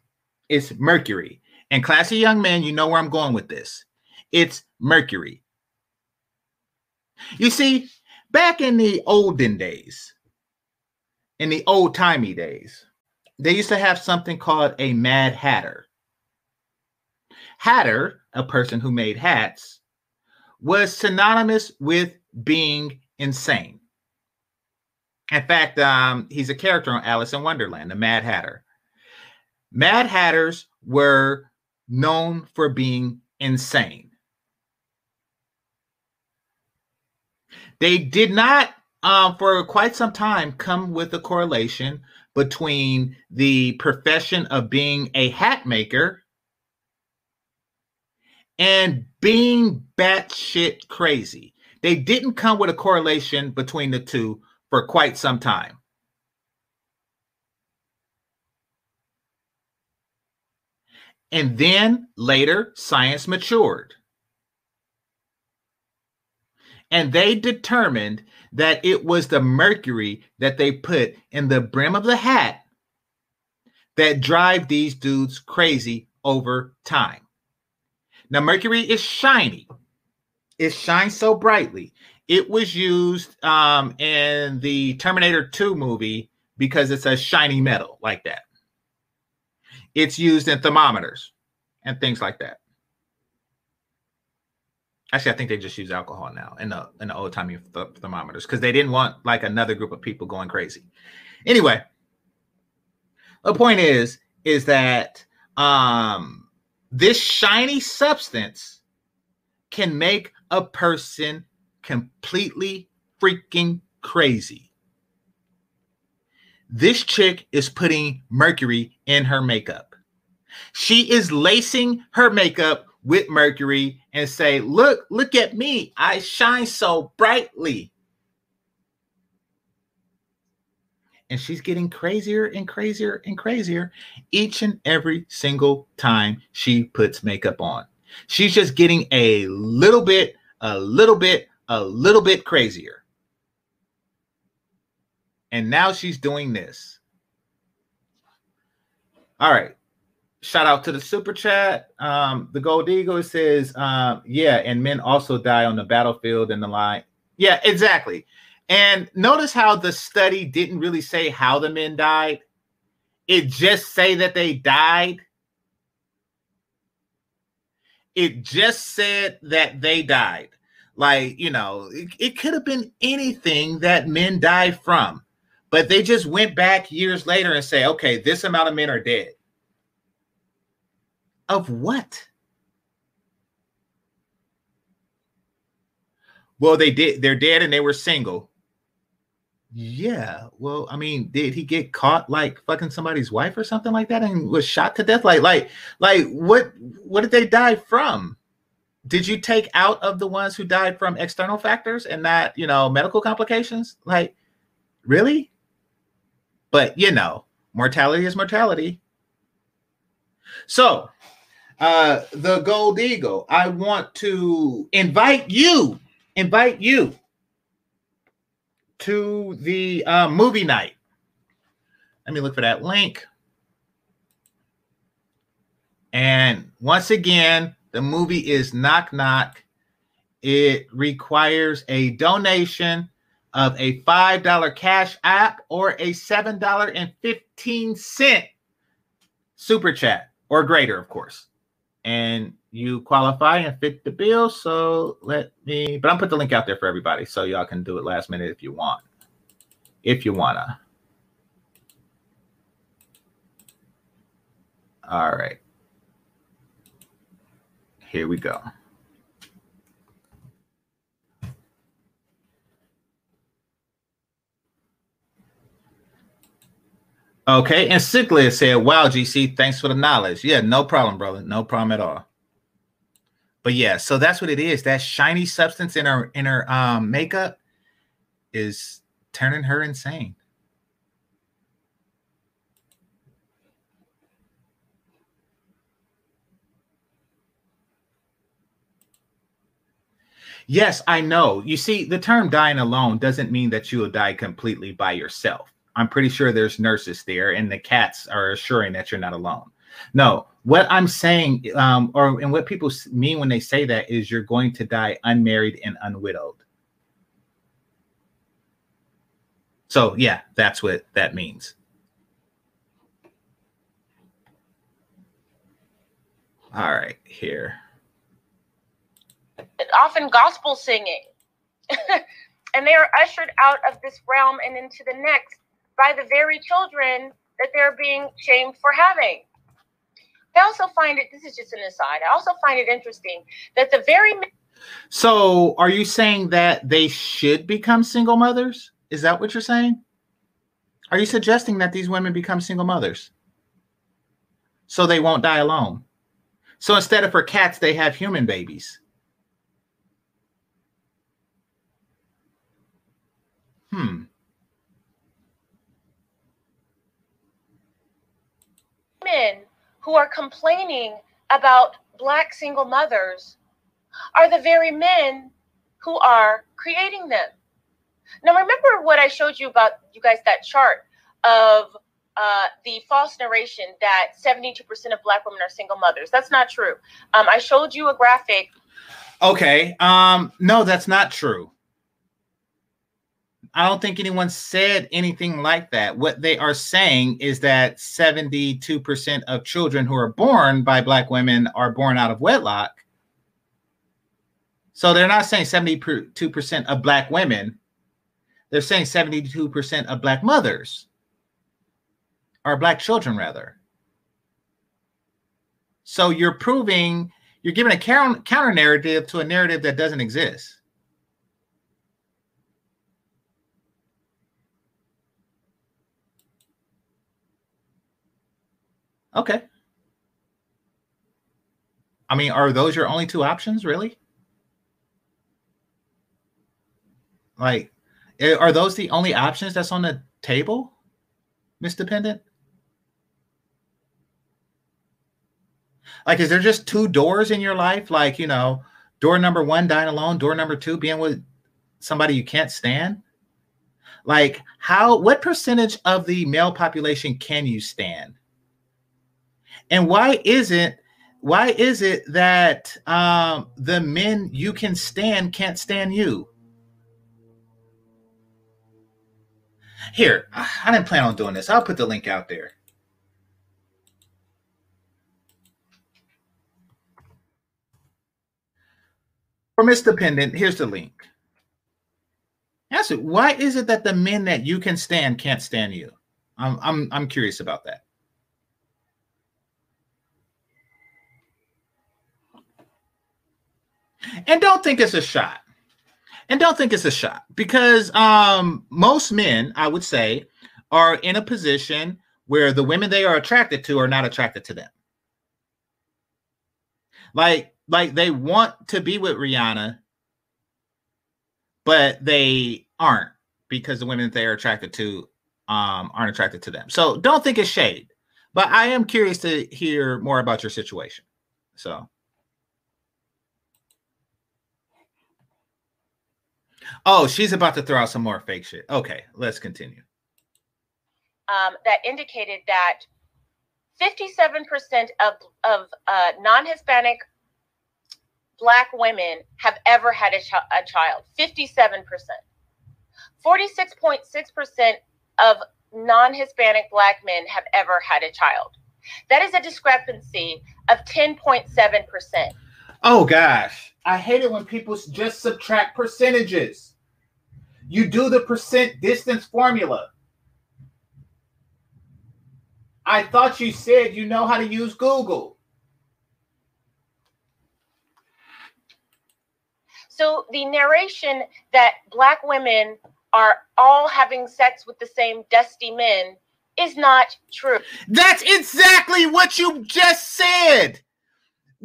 It's mercury. And classy young man, you know where I'm going with this. It's mercury. You see, back in the olden days, in the old timey days, they used to have something called a Mad Hatter. Hatter, a person who made hats, was synonymous with being insane. In fact, um, he's a character on Alice in Wonderland, the Mad Hatter. Mad Hatters were known for being insane. They did not, um, for quite some time, come with a correlation between the profession of being a hat maker and being batshit crazy. They didn't come with a correlation between the two for quite some time. And then later, science matured. And they determined that it was the mercury that they put in the brim of the hat that drive these dudes crazy over time. Now, mercury is shiny. It shines so brightly. It was used um, in the Terminator 2 movie because it's a shiny metal like that. It's used in thermometers and things like that. Actually, I think they just use alcohol now in the in the old timey th- thermometers because they didn't want like another group of people going crazy. Anyway, the point is is that um this shiny substance can make a person completely freaking crazy. This chick is putting mercury in her makeup. She is lacing her makeup with mercury and say, "Look, look at me. I shine so brightly." And she's getting crazier and crazier and crazier each and every single time she puts makeup on. She's just getting a little bit, a little bit, a little bit crazier. And now she's doing this. All right. Shout out to the super chat. Um, the Gold Eagle says, um, yeah, and men also die on the battlefield in the line. Yeah, exactly. And notice how the study didn't really say how the men died. It just say that they died. It just said that they died. Like, you know, it, it could have been anything that men died from. But they just went back years later and say, okay, this amount of men are dead. Of what? Well, they did. They're dead and they were single. Yeah. Well, I mean, did he get caught like fucking somebody's wife or something like that and was shot to death? Like, like, like what what did they die from? Did you take out of the ones who died from external factors and not, you know, medical complications? Like, really? But you know, mortality is mortality. So uh, the Gold Eagle. I want to invite you, invite you to the uh, movie night. Let me look for that link. And once again, the movie is Knock Knock. It requires a donation of a $5 cash app or a $7.15 super chat or greater, of course and you qualify and fit the bill. So let me, but I'm put the link out there for everybody, so y'all can do it last minute if you want, if you wanna. All right, here we go. Okay, and Sickler said, "Wow, GC, thanks for the knowledge." Yeah, no problem, brother. No problem at all. But yeah, so that's what it is. That shiny substance in her in her um, makeup is turning her insane. Yes, I know. You see, the term dying alone doesn't mean that you will die completely by yourself. I'm pretty sure there's nurses there, and the cats are assuring that you're not alone. No, what I'm saying, um, or and what people mean when they say that is you're going to die unmarried and unwidowed. So yeah, that's what that means. All right, here. Often gospel singing. and they are ushered out of this realm and into the next by the very children that they're being shamed for having. I also find it, this is just an aside, I also find it interesting that the very. So are you saying that they should become single mothers? Is that what you're saying? Are you suggesting that these women become single mothers so they won't die alone? So instead of for cats, they have human babies. Hmm. Men who are complaining about black single mothers are the very men who are creating them. Now, remember what I showed you about you guys that chart of uh, the false narration that 72% of black women are single mothers. That's not true. Um, I showed you a graphic. Okay. Um, no, that's not true. I don't think anyone said anything like that. What they are saying is that 72% of children who are born by black women are born out of wedlock. So they're not saying 72% of black women. They're saying 72% of black mothers or black children rather. So you're proving you're giving a counter narrative to a narrative that doesn't exist. Okay. I mean, are those your only two options, really? Like, eh, are those the only options that's on the table, Miss Dependent? Like, is there just two doors in your life? Like, you know, door number one, dying alone, door number two, being with somebody you can't stand? Like, how, what percentage of the male population can you stand? And why isn't why is it that um, the men you can stand can't stand you? Here, I didn't plan on doing this. I'll put the link out there. For Miss Dependent, here's the link. Ask it. Why is it that the men that you can stand can't stand you? I'm I'm I'm curious about that. And don't think it's a shot. And don't think it's a shot because um, most men, I would say, are in a position where the women they are attracted to are not attracted to them. Like, like they want to be with Rihanna, but they aren't because the women they are attracted to um, aren't attracted to them. So don't think it's shade. But I am curious to hear more about your situation. So Oh, she's about to throw out some more fake shit. Okay, let's continue. Um, that indicated that 57% of, of uh, non Hispanic Black women have ever had a, ch- a child. 57%. 46.6% of non Hispanic Black men have ever had a child. That is a discrepancy of 10.7%. Oh, gosh. I hate it when people just subtract percentages. You do the percent distance formula. I thought you said you know how to use Google. So the narration that black women are all having sex with the same dusty men is not true. That's exactly what you just said.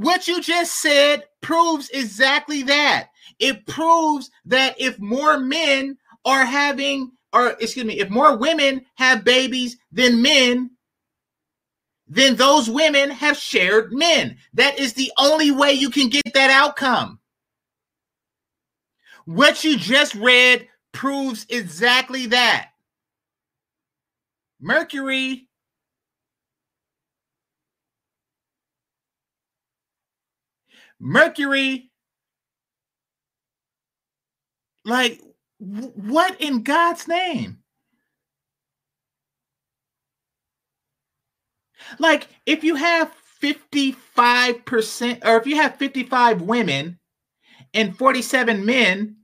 What you just said proves exactly that. It proves that if more men are having, or excuse me, if more women have babies than men, then those women have shared men. That is the only way you can get that outcome. What you just read proves exactly that. Mercury Mercury, like, what in God's name? Like, if you have 55%, or if you have 55 women and 47 men,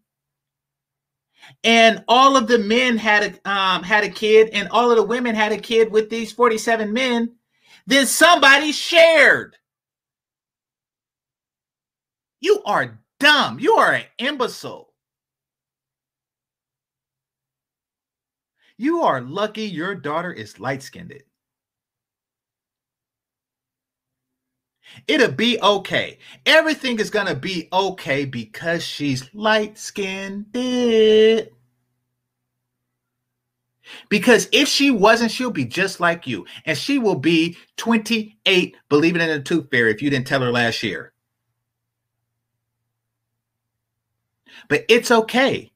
and all of the men had a um, had a kid, and all of the women had a kid with these 47 men, then somebody shared. You are dumb. You are an imbecile. You are lucky your daughter is light skinned. It'll be okay. Everything is going to be okay because she's light skinned. Because if she wasn't, she'll be just like you. And she will be 28, believing in the tooth fairy if you didn't tell her last year. But it's okay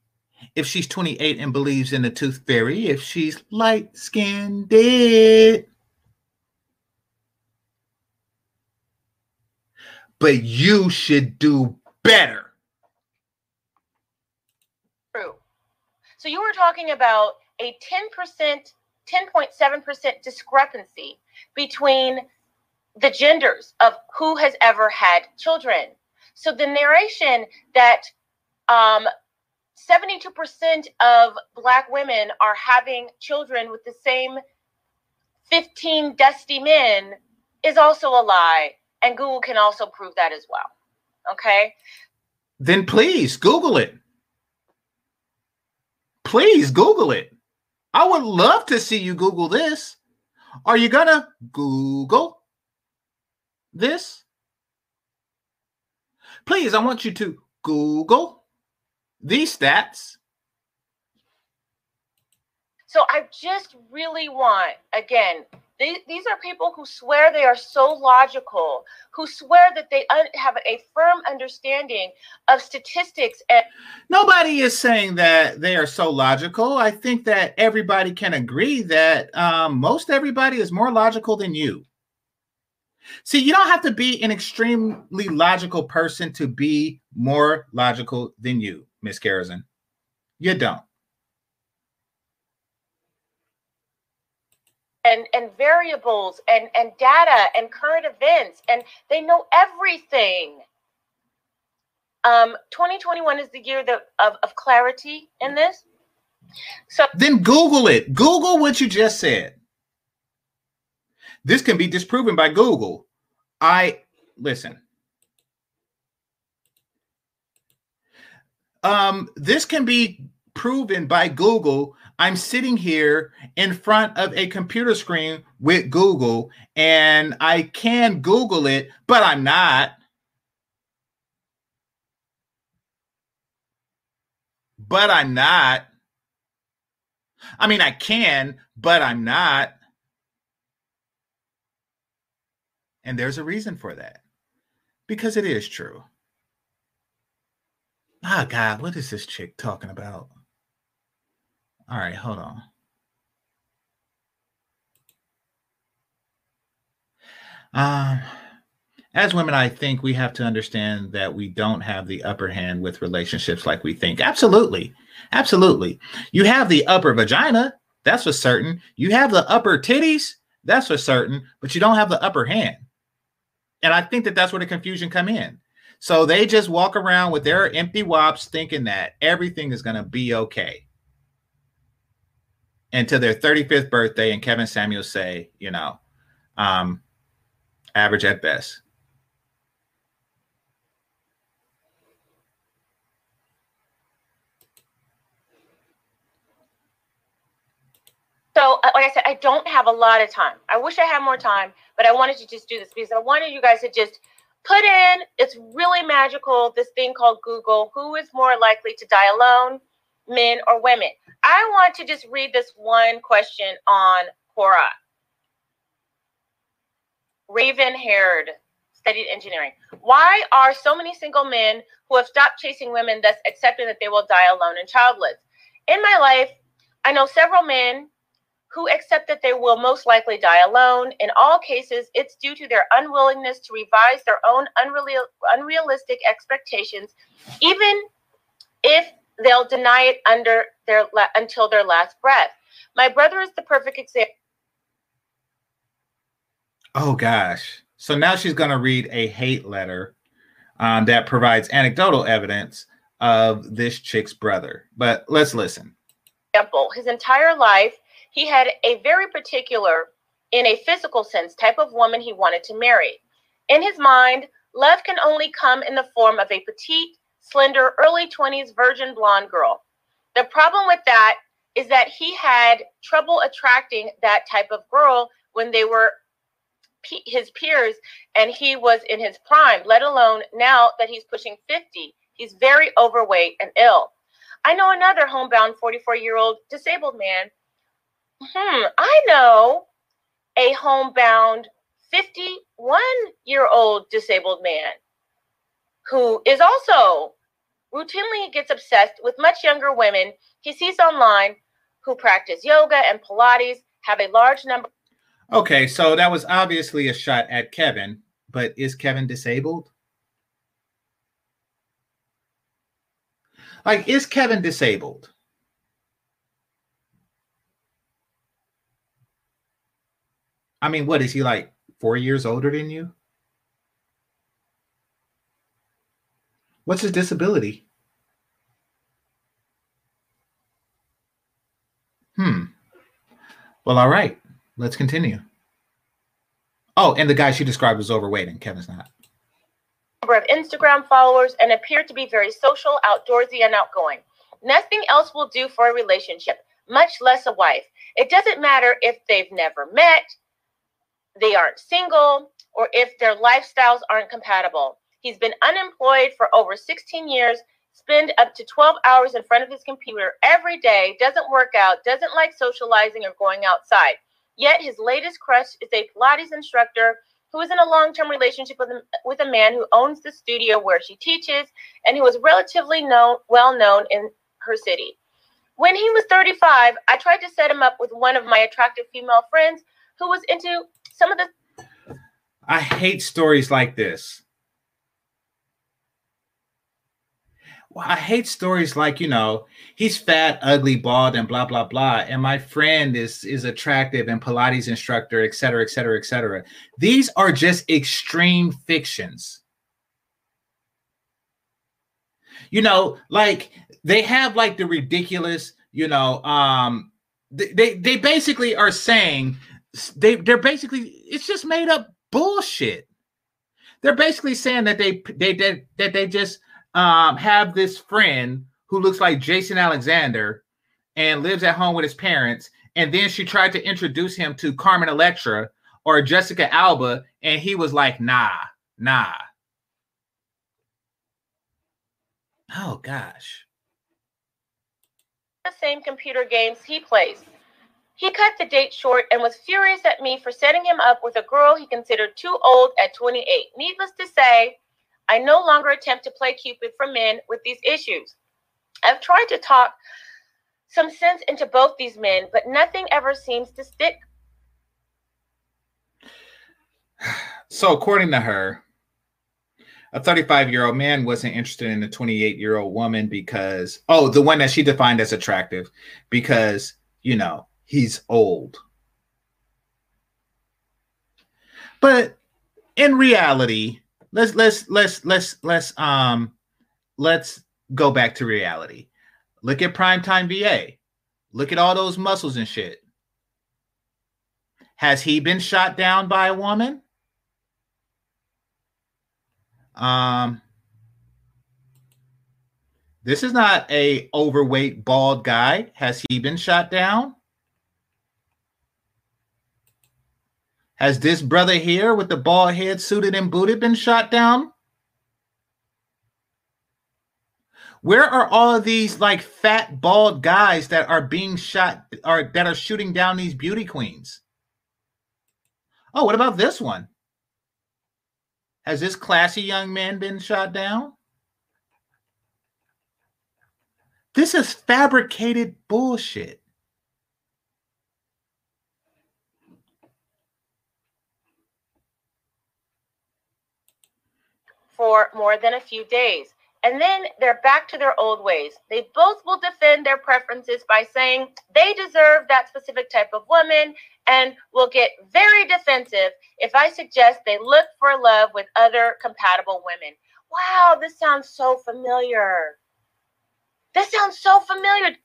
if she's 28 and believes in the tooth fairy, if she's light skinned. But you should do better. True. So you were talking about a 10%, 10.7% discrepancy between the genders of who has ever had children. So the narration that um, 72% of Black women are having children with the same 15 dusty men is also a lie. And Google can also prove that as well. Okay. Then please Google it. Please Google it. I would love to see you Google this. Are you going to Google this? Please, I want you to Google these stats. So I just really want, again, they, these are people who swear they are so logical, who swear that they un- have a firm understanding of statistics. And nobody is saying that they are so logical. I think that everybody can agree that um, most everybody is more logical than you. See, you don't have to be an extremely logical person to be more logical than you, Miss Garrison. You don't. and and variables and and data and current events and they know everything um 2021 is the year that, of, of clarity in this so then google it google what you just said this can be disproven by google i listen um this can be proven by google I'm sitting here in front of a computer screen with Google and I can Google it, but I'm not. But I'm not. I mean, I can, but I'm not. And there's a reason for that because it is true. Oh, God, what is this chick talking about? All right, hold on. Um, as women, I think we have to understand that we don't have the upper hand with relationships like we think. Absolutely. Absolutely. You have the upper vagina, that's for certain. You have the upper titties, that's for certain, but you don't have the upper hand. And I think that that's where the confusion come in. So they just walk around with their empty wops thinking that everything is going to be okay until their 35th birthday, and Kevin Samuels say, you know, um, average at best. So, uh, like I said, I don't have a lot of time. I wish I had more time, but I wanted to just do this because I wanted you guys to just put in, it's really magical, this thing called Google. Who is more likely to die alone, men or women? I want to just read this one question on Quora. Raven haired studied engineering. Why are so many single men who have stopped chasing women thus accepting that they will die alone and childless? In my life, I know several men who accept that they will most likely die alone. In all cases, it's due to their unwillingness to revise their own unreal, unrealistic expectations, even if they'll deny it under their until their last breath. My brother is the perfect example. Oh gosh. So now she's going to read a hate letter um, that provides anecdotal evidence of this chick's brother. But let's listen. Example: His entire life, he had a very particular in a physical sense, type of woman he wanted to marry. In his mind, love can only come in the form of a petite, slender, early 20s virgin blonde girl. The problem with that is that he had trouble attracting that type of girl when they were his peers and he was in his prime, let alone now that he's pushing 50. He's very overweight and ill. I know another homebound 44 year old disabled man. Hmm, I know a homebound 51 year old disabled man who is also routinely gets obsessed with much younger women he sees online who practice yoga and Pilates, have a large number. Okay, so that was obviously a shot at Kevin, but is Kevin disabled? Like, is Kevin disabled? I mean, what is he like four years older than you? What's his disability? Hmm. Well, all right. Let's continue. Oh, and the guy she described was overweight, and Kevin's not. Number of Instagram followers and appear to be very social, outdoorsy, and outgoing. Nothing else will do for a relationship, much less a wife. It doesn't matter if they've never met, they aren't single, or if their lifestyles aren't compatible. He's been unemployed for over 16 years, spend up to 12 hours in front of his computer every day, doesn't work out, doesn't like socializing or going outside. Yet his latest crush is a Pilates instructor who is in a long-term relationship with a, with a man who owns the studio where she teaches and who is relatively known, well known in her city. When he was 35, I tried to set him up with one of my attractive female friends who was into some of the I hate stories like this. Well, I hate stories like, you know, he's fat, ugly, bald, and blah, blah, blah. And my friend is is attractive and Pilates instructor, et cetera, et cetera, et cetera. These are just extreme fictions. You know, like they have like the ridiculous, you know, um, they they basically are saying they they're basically it's just made up bullshit. They're basically saying that they they that, that they just um, have this friend who looks like Jason Alexander and lives at home with his parents. And then she tried to introduce him to Carmen Electra or Jessica Alba, and he was like, nah, nah. Oh gosh. The same computer games he plays. He cut the date short and was furious at me for setting him up with a girl he considered too old at 28. Needless to say, I no longer attempt to play Cupid for men with these issues. I've tried to talk some sense into both these men, but nothing ever seems to stick. So, according to her, a 35 year old man wasn't interested in a 28 year old woman because, oh, the one that she defined as attractive, because, you know, he's old. But in reality, let's let's let's let's let's um let's go back to reality. Look at primetime VA. Look at all those muscles and shit. Has he been shot down by a woman? Um this is not a overweight bald guy. Has he been shot down? Has this brother here with the bald head, suited and booted, been shot down? Where are all of these like fat, bald guys that are being shot or that are shooting down these beauty queens? Oh, what about this one? Has this classy young man been shot down? This is fabricated bullshit. For more than a few days. And then they're back to their old ways. They both will defend their preferences by saying they deserve that specific type of woman and will get very defensive if I suggest they look for love with other compatible women. Wow, this sounds so familiar. This sounds so familiar.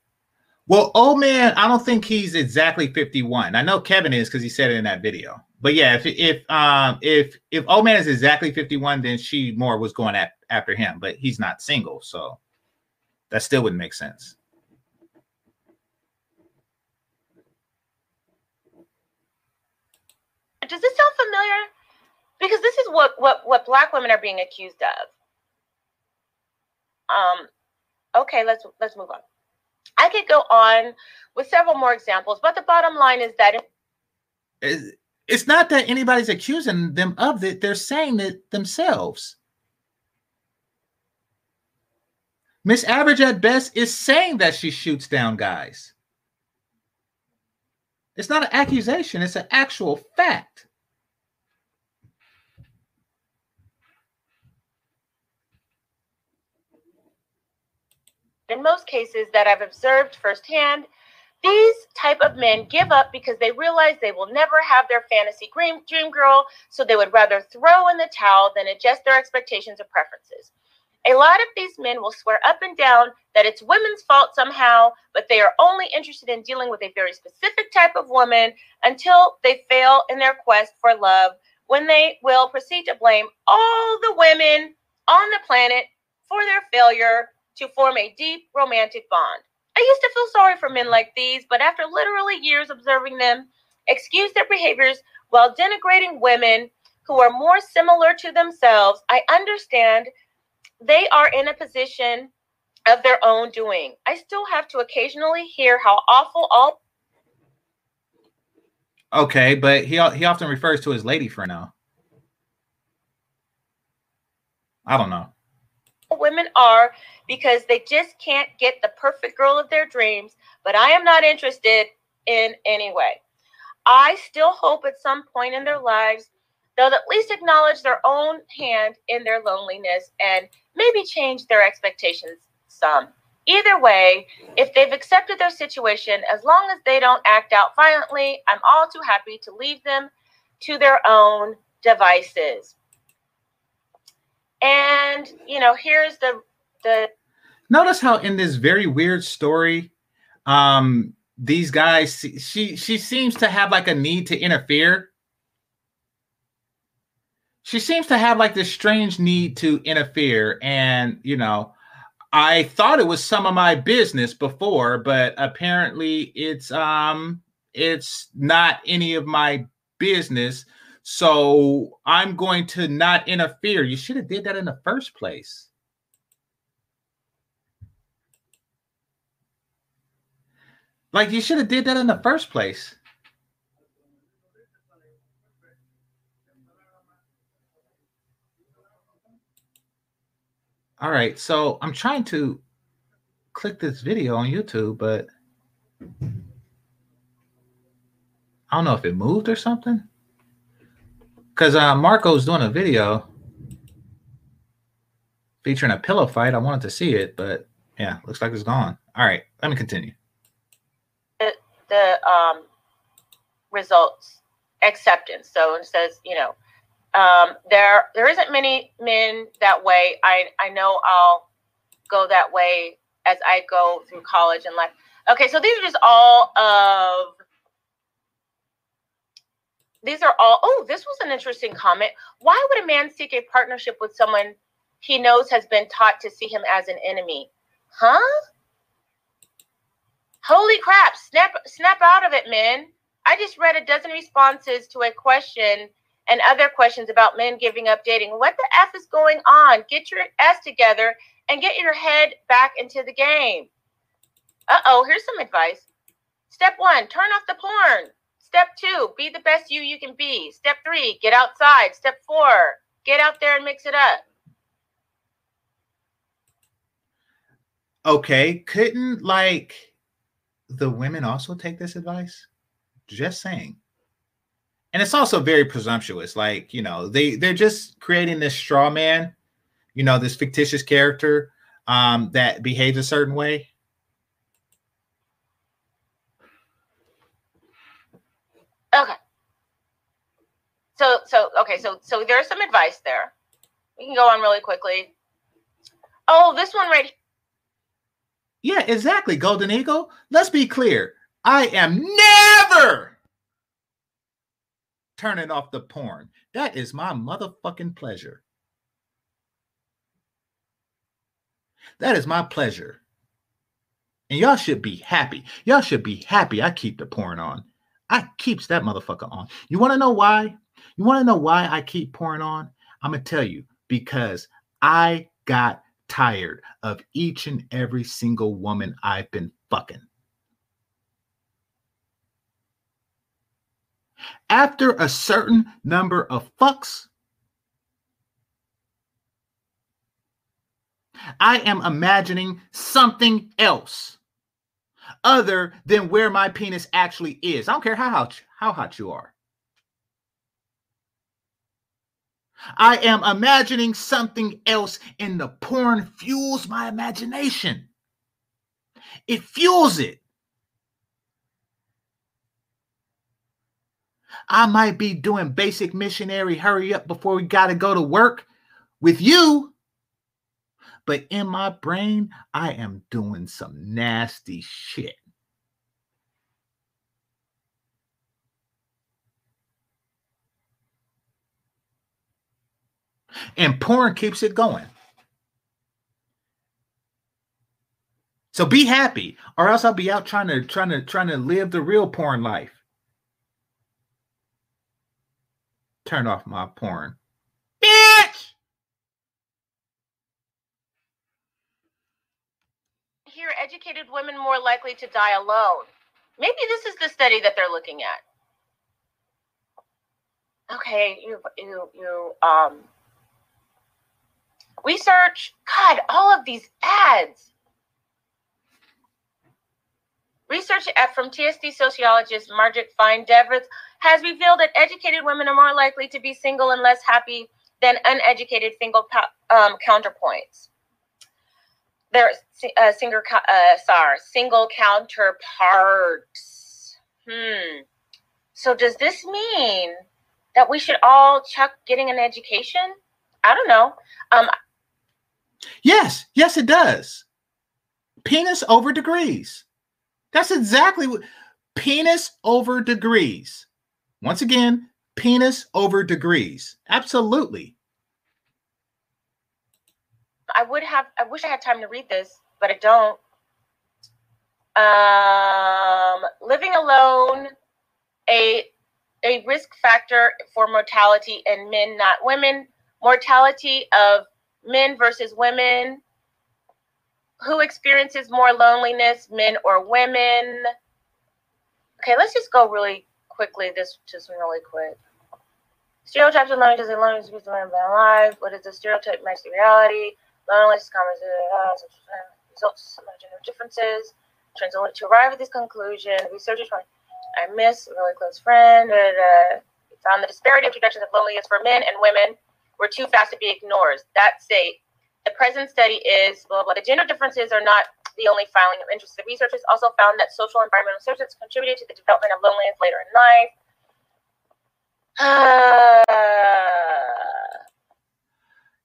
Well, old man, I don't think he's exactly 51. I know Kevin is because he said it in that video. But yeah, if if um if if old man is exactly 51, then she more was going at, after him, but he's not single, so that still wouldn't make sense. Does this sound familiar? Because this is what what what black women are being accused of. Um okay, let's let's move on. I could go on with several more examples, but the bottom line is that it's not that anybody's accusing them of it, they're saying it themselves. Miss Average at best is saying that she shoots down guys. It's not an accusation, it's an actual fact. in most cases that I've observed firsthand, these type of men give up because they realize they will never have their fantasy dream, dream girl, so they would rather throw in the towel than adjust their expectations or preferences. A lot of these men will swear up and down that it's women's fault somehow, but they are only interested in dealing with a very specific type of woman until they fail in their quest for love, when they will proceed to blame all the women on the planet for their failure to form a deep romantic bond. I used to feel sorry for men like these, but after literally years observing them excuse their behaviors while denigrating women who are more similar to themselves, I understand they are in a position of their own doing. I still have to occasionally hear how awful all. Okay, but he he often refers to his lady for now. I don't know women are because they just can't get the perfect girl of their dreams, but I am not interested in any way. I still hope at some point in their lives they'll at least acknowledge their own hand in their loneliness and maybe change their expectations some. Either way, if they've accepted their situation, as long as they don't act out violently, I'm all too happy to leave them to their own devices. And you know, here's the the notice how in this very weird story, um, these guys she she seems to have like a need to interfere. She seems to have like this strange need to interfere, and you know, I thought it was some of my business before, but apparently it's um it's not any of my business so I'm going to not interfere. You should have did that in the first place. Like you should have did that in the first place. All right, so I'm trying to click this video on YouTube, but I don't know if it moved or something. Because uh, Marco's doing a video featuring a pillow fight. I wanted to see it, but yeah, looks like it's gone. All right, let me continue. The, the um, results acceptance. So it says, you know, um, there there isn't many men that way. I I know I'll go that way as I go through college and life. Okay, so these are just all of these are all oh this was an interesting comment. Why would a man seek a partnership with someone he knows has been taught to see him as an enemy? Huh? Holy crap snap snap out of it men. I just read a dozen responses to a question and other questions about men giving up dating. What the f is going on? Get your S together and get your head back into the game. Uh-oh here's some advice. Step one turn off the porn Step two, be the best you you can be. Step three, get outside. Step four, get out there and mix it up. Okay, couldn't like the women also take this advice? Just saying. And it's also very presumptuous. Like, you know, they they're just creating this straw man, you know, this fictitious character um that behaves a certain way Okay. So so okay, so so there's some advice there. We can go on really quickly. Oh, this one right Yeah, exactly, Golden Eagle. Let's be clear. I am never turning off the porn. That is my motherfucking pleasure. That is my pleasure. And y'all should be happy. Y'all should be happy I keep the porn on. I keeps that motherfucker on. You want to know why? You want to know why I keep pouring on? I'm going to tell you because I got tired of each and every single woman I've been fucking. After a certain number of fucks, I am imagining something else other than where my penis actually is. I don't care how hot, how hot you are. I am imagining something else, and the porn fuels my imagination. It fuels it. I might be doing basic missionary hurry up before we got to go to work with you. But in my brain, I am doing some nasty shit. And porn keeps it going. So be happy, or else I'll be out trying to trying to trying to live the real porn life. Turn off my porn. Bitch! Here, educated women more likely to die alone. Maybe this is the study that they're looking at. Okay, you you you um research. God, all of these ads. Research from TSD sociologist Margit Fine Devers has revealed that educated women are more likely to be single and less happy than uneducated single um, counterpoints. They're uh, single, uh, sorry, single counterparts. Hmm. So does this mean that we should all chuck getting an education? I don't know. Um, yes, yes, it does. Penis over degrees. That's exactly what penis over degrees. Once again, penis over degrees. Absolutely. I would have, I wish I had time to read this, but I don't. Um, living alone, a a risk factor for mortality in men, not women. Mortality of men versus women who experiences more loneliness, men or women? Okay, let's just go really quickly. This just really quick. Stereotypes of loneliness is loneliness is life. What is the stereotype match the reality? Loneliness common uh, results of gender differences. To arrive at this conclusion, researchers find I miss a really close friend. Uh, found the disparity of projections of loneliness for men and women were too fast to be ignored. That state the present study is blah, blah. The gender differences are not the only filing of interest. The researchers also found that social environmental circumstances contributed to the development of loneliness later in life. Uh,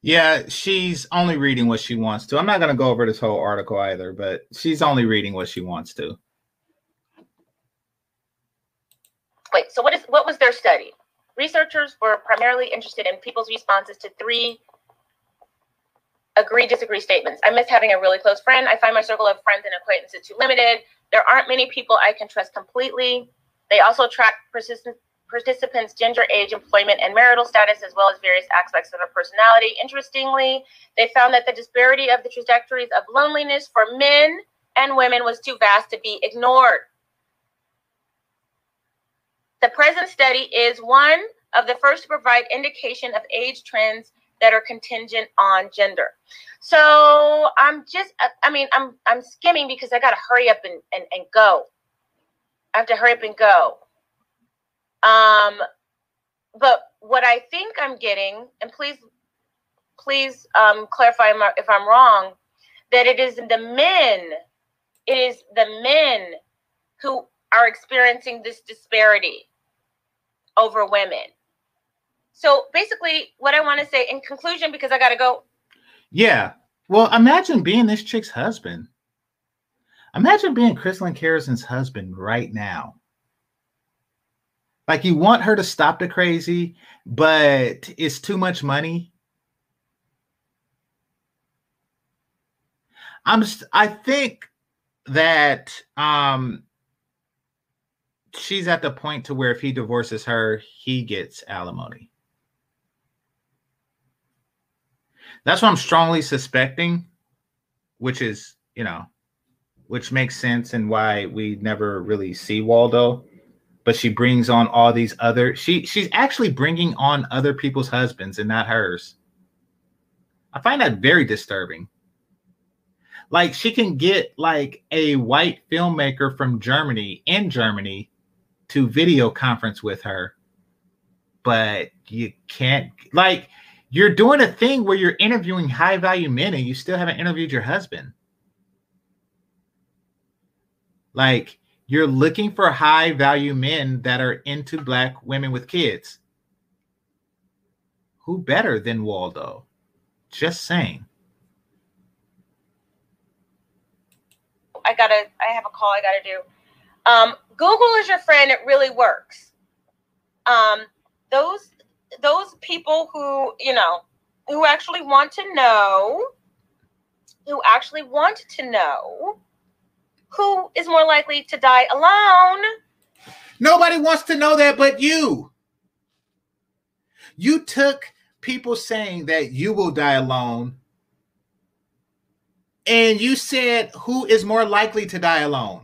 yeah, she's only reading what she wants to. I'm not going to go over this whole article either, but she's only reading what she wants to. Wait, so what is what was their study? Researchers were primarily interested in people's responses to three agree disagree statements. I miss having a really close friend. I find my circle of friends and acquaintances too limited. There aren't many people I can trust completely. They also track participants' gender, age, employment, and marital status, as well as various aspects of their personality. Interestingly, they found that the disparity of the trajectories of loneliness for men and women was too vast to be ignored. The present study is one of the first to provide indication of age trends that are contingent on gender. So I'm just, I mean, I'm I'm skimming because I got to hurry up and, and, and go. I have to hurry up and go. Um, but what I think I'm getting, and please, please um, clarify if I'm wrong, that it is the men, it is the men who are experiencing this disparity over women. So basically, what I want to say in conclusion, because I got to go. Yeah. Well, imagine being this chick's husband. Imagine being Crystalline Carrison's husband right now. Like you want her to stop the crazy, but it's too much money. I'm I think that um she's at the point to where if he divorces her, he gets alimony. That's what I'm strongly suspecting, which is, you know, which makes sense and why we never really see Waldo. But she brings on all these other she she's actually bringing on other people's husbands and not hers. I find that very disturbing. Like she can get like a white filmmaker from Germany in Germany to video conference with her, but you can't like you're doing a thing where you're interviewing high value men and you still haven't interviewed your husband. Like you're looking for high value men that are into black women with kids. Who better than Waldo? Just saying. I gotta, I have a call I gotta do. Um, Google is your friend. It really works. Um, those those people who you know who actually want to know, who actually want to know, who is more likely to die alone. Nobody wants to know that but you. You took people saying that you will die alone and you said who is more likely to die alone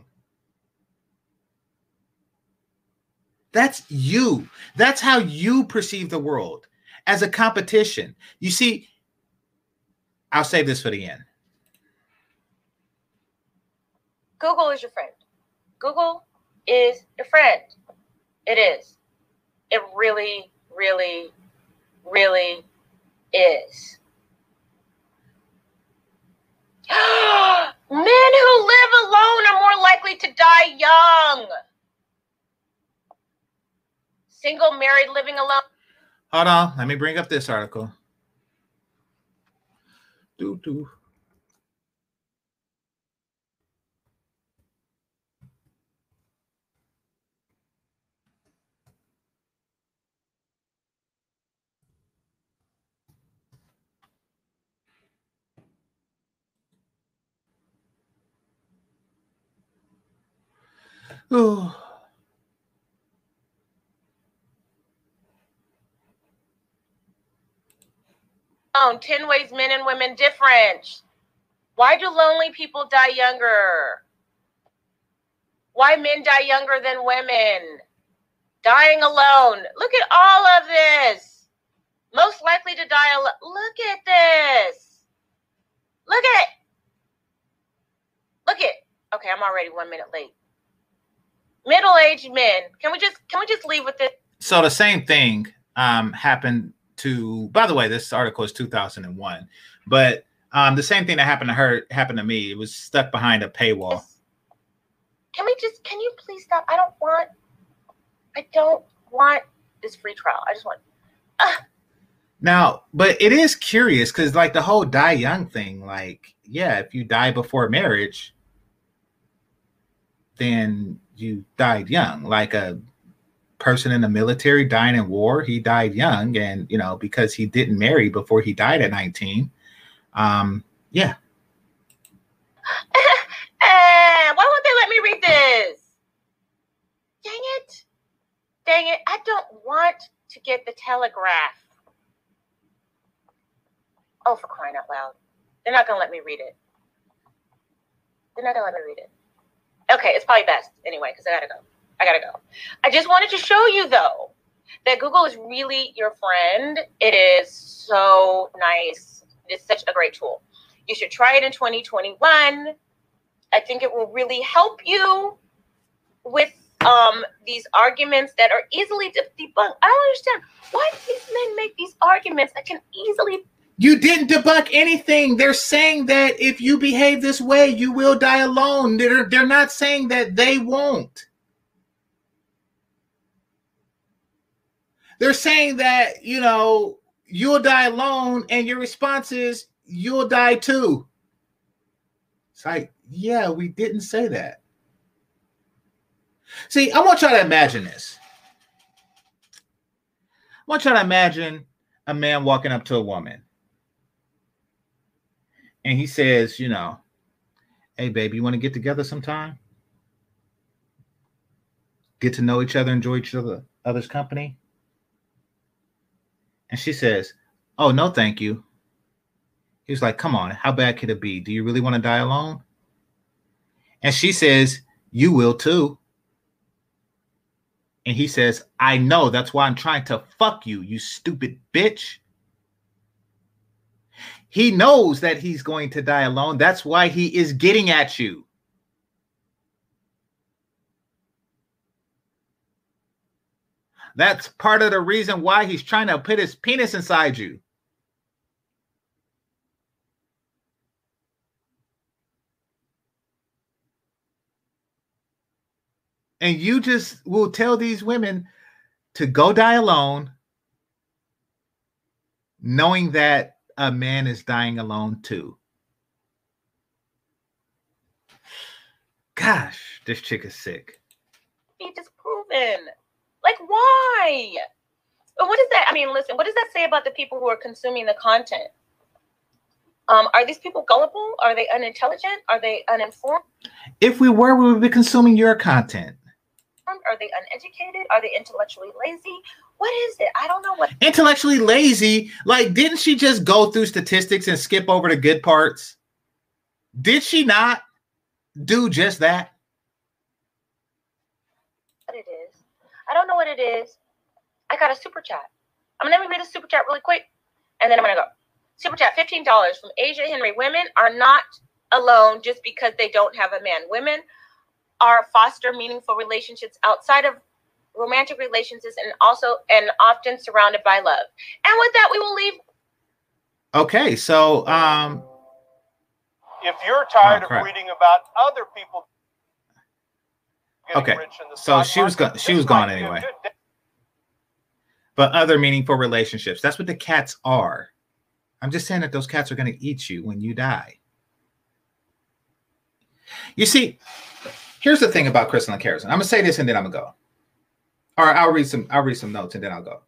That's you. That's how you perceive the world as a competition. You see, I'll save this for the end. Google is your friend. Google is your friend. It is. It really, really, really is. Men who live alone are more likely to die young single, married, living alone. Hold on. Let me bring up this article. Do do. Oh. 10 ways men and women different. Why do lonely people die younger? Why men die younger than women? Dying alone. Look at all of this. Most likely to die alone. Look at this. Look at it. Look at. Okay, I'm already one minute late. Middle-aged men. Can we just can we just leave with this? So the same thing um, happened to by the way this article is 2001 but um, the same thing that happened to her happened to me it was stuck behind a paywall can we just can you please stop i don't want i don't want this free trial i just want uh. now but it is curious because like the whole die young thing like yeah if you die before marriage then you died young like a person in the military dying in war. He died young, and you know because he didn't marry before he died at nineteen. Um, yeah. uh, why won't they let me read this? Dang it! Dang it! I don't want to get the telegraph. Oh, for crying out loud! They're not gonna let me read it. They're not gonna let me read it. Okay, it's probably best anyway because I gotta go. I gotta go. I just wanted to show you though that Google is really your friend. It is so nice. It's such a great tool. You should try it in 2021. I think it will really help you with um, these arguments that are easily debunked. I don't understand why these men make these arguments that can easily. You didn't debunk anything. They're saying that if you behave this way, you will die alone. They're, they're not saying that they won't. They're saying that, you know, you'll die alone, and your response is, you'll die too. It's like, yeah, we didn't say that. See, I want y'all to imagine this. I want y'all to imagine a man walking up to a woman and he says, you know, hey, baby, you want to get together sometime? Get to know each other, enjoy each other, other's company? And she says, oh, no, thank you. He's like, come on, how bad could it be? Do you really want to die alone? And she says, you will too. And he says, I know. That's why I'm trying to fuck you, you stupid bitch. He knows that he's going to die alone. That's why he is getting at you. That's part of the reason why he's trying to put his penis inside you. And you just will tell these women to go die alone, knowing that a man is dying alone too. Gosh, this chick is sick. Be disproven. Like, why? But what does that? I mean, listen. What does that say about the people who are consuming the content? Um, are these people gullible? Are they unintelligent? Are they uninformed? If we were, we would be consuming your content. Are they uneducated? Are they intellectually lazy? What is it? I don't know what. Intellectually lazy? Like, didn't she just go through statistics and skip over the good parts? Did she not do just that? What it is? I don't know what it is. I got a super chat. I'm gonna read a super chat really quick, and then I'm gonna go. Super chat, fifteen dollars from Asia Henry. Women are not alone just because they don't have a man. Women are foster meaningful relationships outside of romantic relationships and also and often surrounded by love. And with that, we will leave. Okay, so um if you're tired oh, of reading about other people okay so she was gone she was gone anyway but other meaningful relationships that's what the cats are i'm just saying that those cats are going to eat you when you die you see Here's the thing about Crystalline Carrison. I'm gonna say this and then I'm gonna go. All right, I'll read some. I'll read some notes and then I'll go.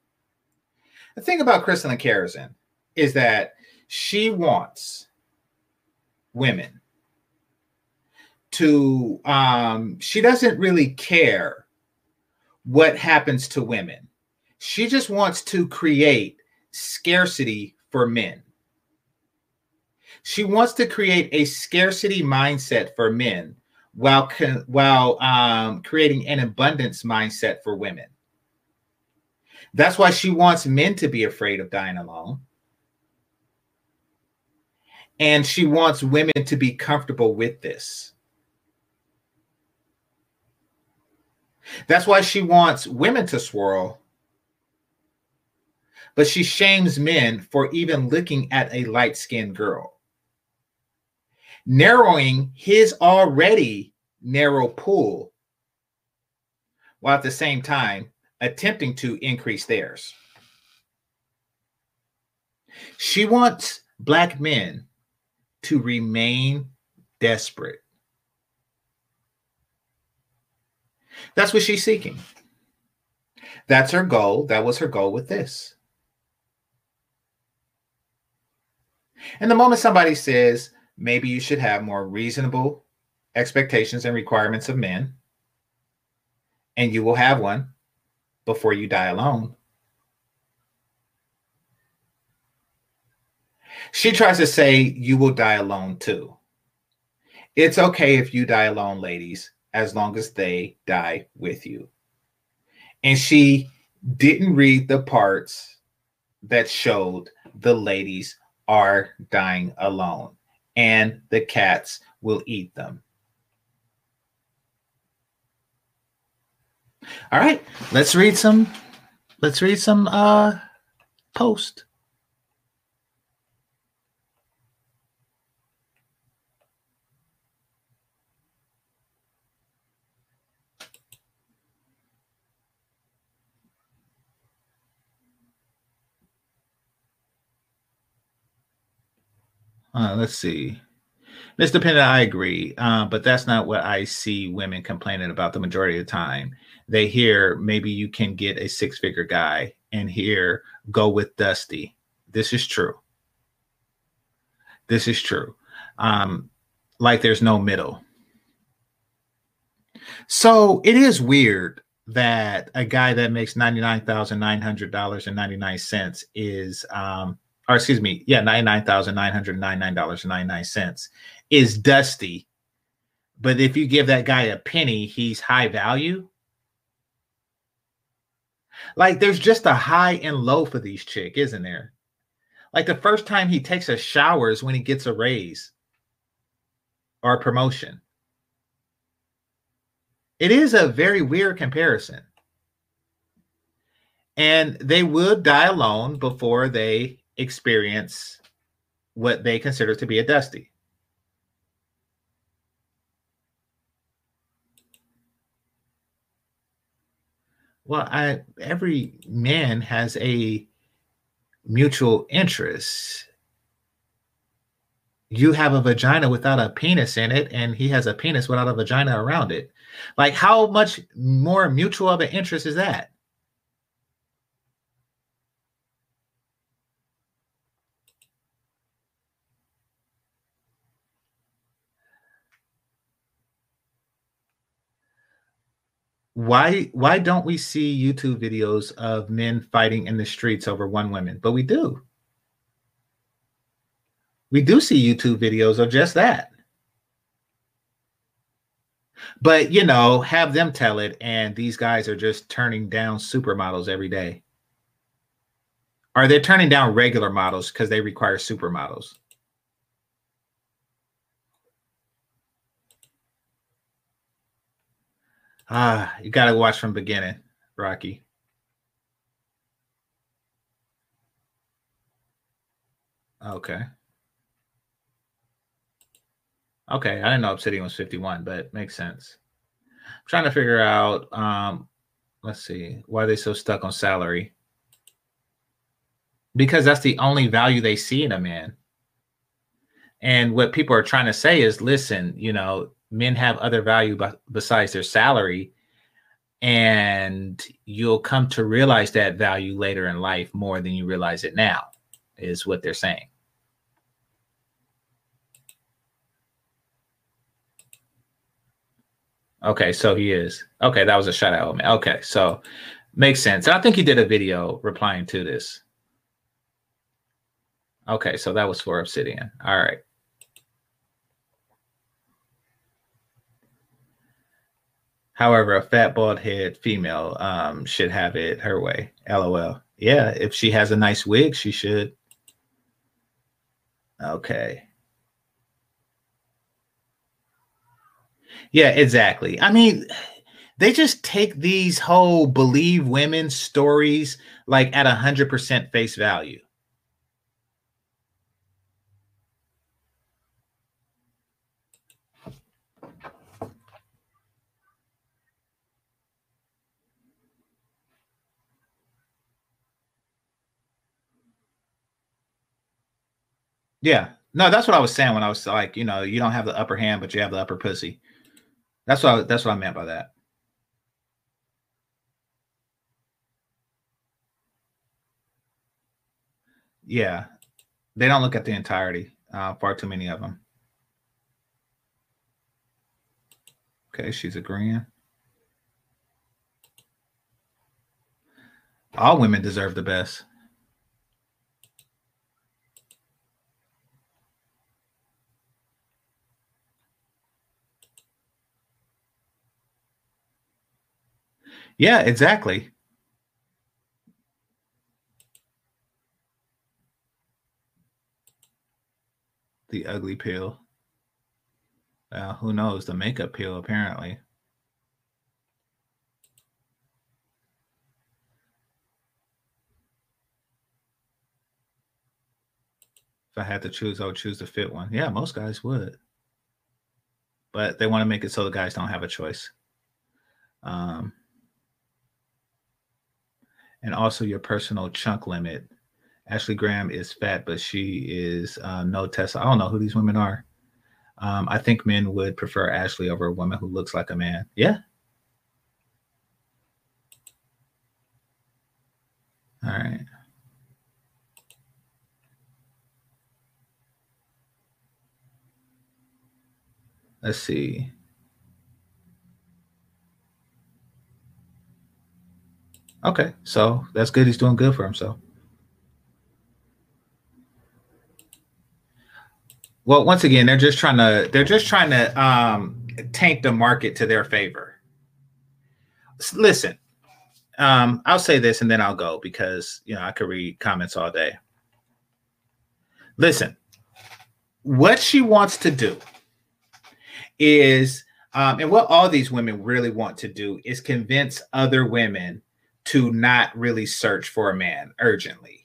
The thing about Crystalline Carrison is that she wants women to. Um, she doesn't really care what happens to women. She just wants to create scarcity for men. She wants to create a scarcity mindset for men while while um, creating an abundance mindset for women. That's why she wants men to be afraid of dying alone. And she wants women to be comfortable with this. That's why she wants women to swirl, but she shames men for even looking at a light skinned girl narrowing his already narrow pool while at the same time attempting to increase theirs. She wants black men to remain desperate. That's what she's seeking. That's her goal. That was her goal with this. And the moment somebody says, maybe you should have more reasonable expectations and requirements of men, and you will have one before you die alone. She tries to say you will die alone too. It's okay if you die alone, ladies, as long as they die with you. And she didn't read the parts that showed the ladies are dying alone and the cats will eat them. All right, let's read some let's read some uh post. Uh, let's see. Miss Dependent, I agree, uh, but that's not what I see women complaining about the majority of the time. They hear maybe you can get a six figure guy, and here go with Dusty. This is true. This is true. Um, like there's no middle. So it is weird that a guy that makes $99,900.99 is, um, or excuse me, yeah, $99,999.99 is dusty. But if you give that guy a penny, he's high value. Like there's just a high and low for these chick, isn't there? Like the first time he takes a shower is when he gets a raise or a promotion. It is a very weird comparison. And they would die alone before they experience what they consider to be a dusty. Well, I every man has a mutual interest. You have a vagina without a penis in it, and he has a penis without a vagina around it. Like, how much more mutual of an interest is that? Why why don't we see YouTube videos of men fighting in the streets over one woman? But we do. We do see YouTube videos of just that. But you know, have them tell it, and these guys are just turning down supermodels every day. Are they turning down regular models because they require supermodels? Ah, you got to watch from beginning, Rocky. Okay. Okay, I didn't know Obsidian was 51, but makes sense. I'm trying to figure out um let's see, why they so stuck on salary. Because that's the only value they see in a man. And what people are trying to say is listen, you know, men have other value besides their salary and you'll come to realize that value later in life more than you realize it now is what they're saying. Okay so he is. Okay that was a shout out okay so makes sense. I think he did a video replying to this. Okay so that was for obsidian. All right However, a fat bald head female um, should have it her way. LOL. Yeah, if she has a nice wig, she should. Okay. Yeah, exactly. I mean, they just take these whole believe women stories like at a hundred percent face value. Yeah. No, that's what I was saying when I was like, you know, you don't have the upper hand, but you have the upper pussy. That's what I, that's what I meant by that. Yeah. They don't look at the entirety. Uh, far too many of them. Okay, she's agreeing. All women deserve the best. Yeah, exactly. The ugly peel. Uh, who knows? The makeup peel, apparently. If I had to choose, I would choose the fit one. Yeah, most guys would. But they want to make it so the guys don't have a choice. Um, and also your personal chunk limit. Ashley Graham is fat, but she is uh, no Tesla. I don't know who these women are. Um, I think men would prefer Ashley over a woman who looks like a man. Yeah. All right. Let's see. Okay, so that's good. He's doing good for himself. Well, once again, they're just trying to they're just trying to um, taint the market to their favor. Listen, um, I'll say this and then I'll go because you know I could read comments all day. Listen, what she wants to do is, um, and what all these women really want to do is convince other women to not really search for a man urgently.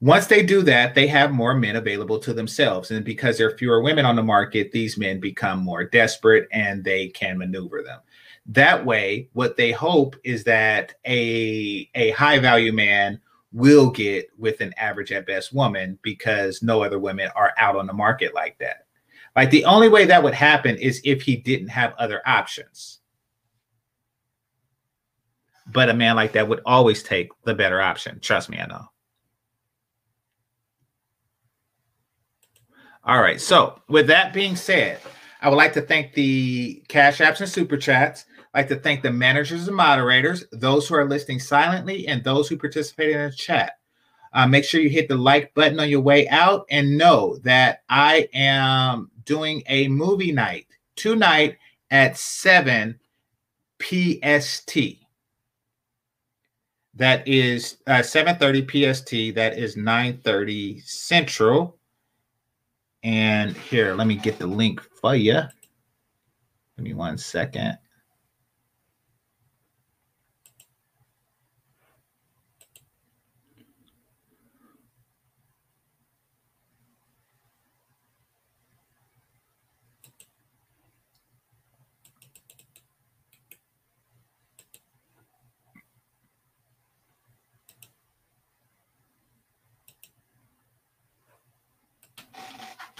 Once they do that, they have more men available to themselves. And because there are fewer women on the market, these men become more desperate and they can maneuver them. That way, what they hope is that a, a high value man will get with an average at best woman because no other women are out on the market like that. Like the only way that would happen is if he didn't have other options. But a man like that would always take the better option. Trust me, I know. All right. So, with that being said, I would like to thank the Cash Apps and Super Chats. I'd like to thank the managers and moderators, those who are listening silently, and those who participated in the chat. Uh, make sure you hit the like button on your way out and know that I am doing a movie night tonight at 7 PST. That is uh, 7:30 PST. That is 9:30 Central. And here, let me get the link for you. Give me one second.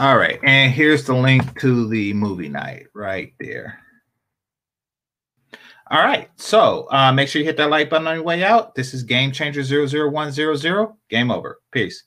All right. And here's the link to the movie night right there. All right. So uh, make sure you hit that like button on your way out. This is Game Changer 00100. Game over. Peace.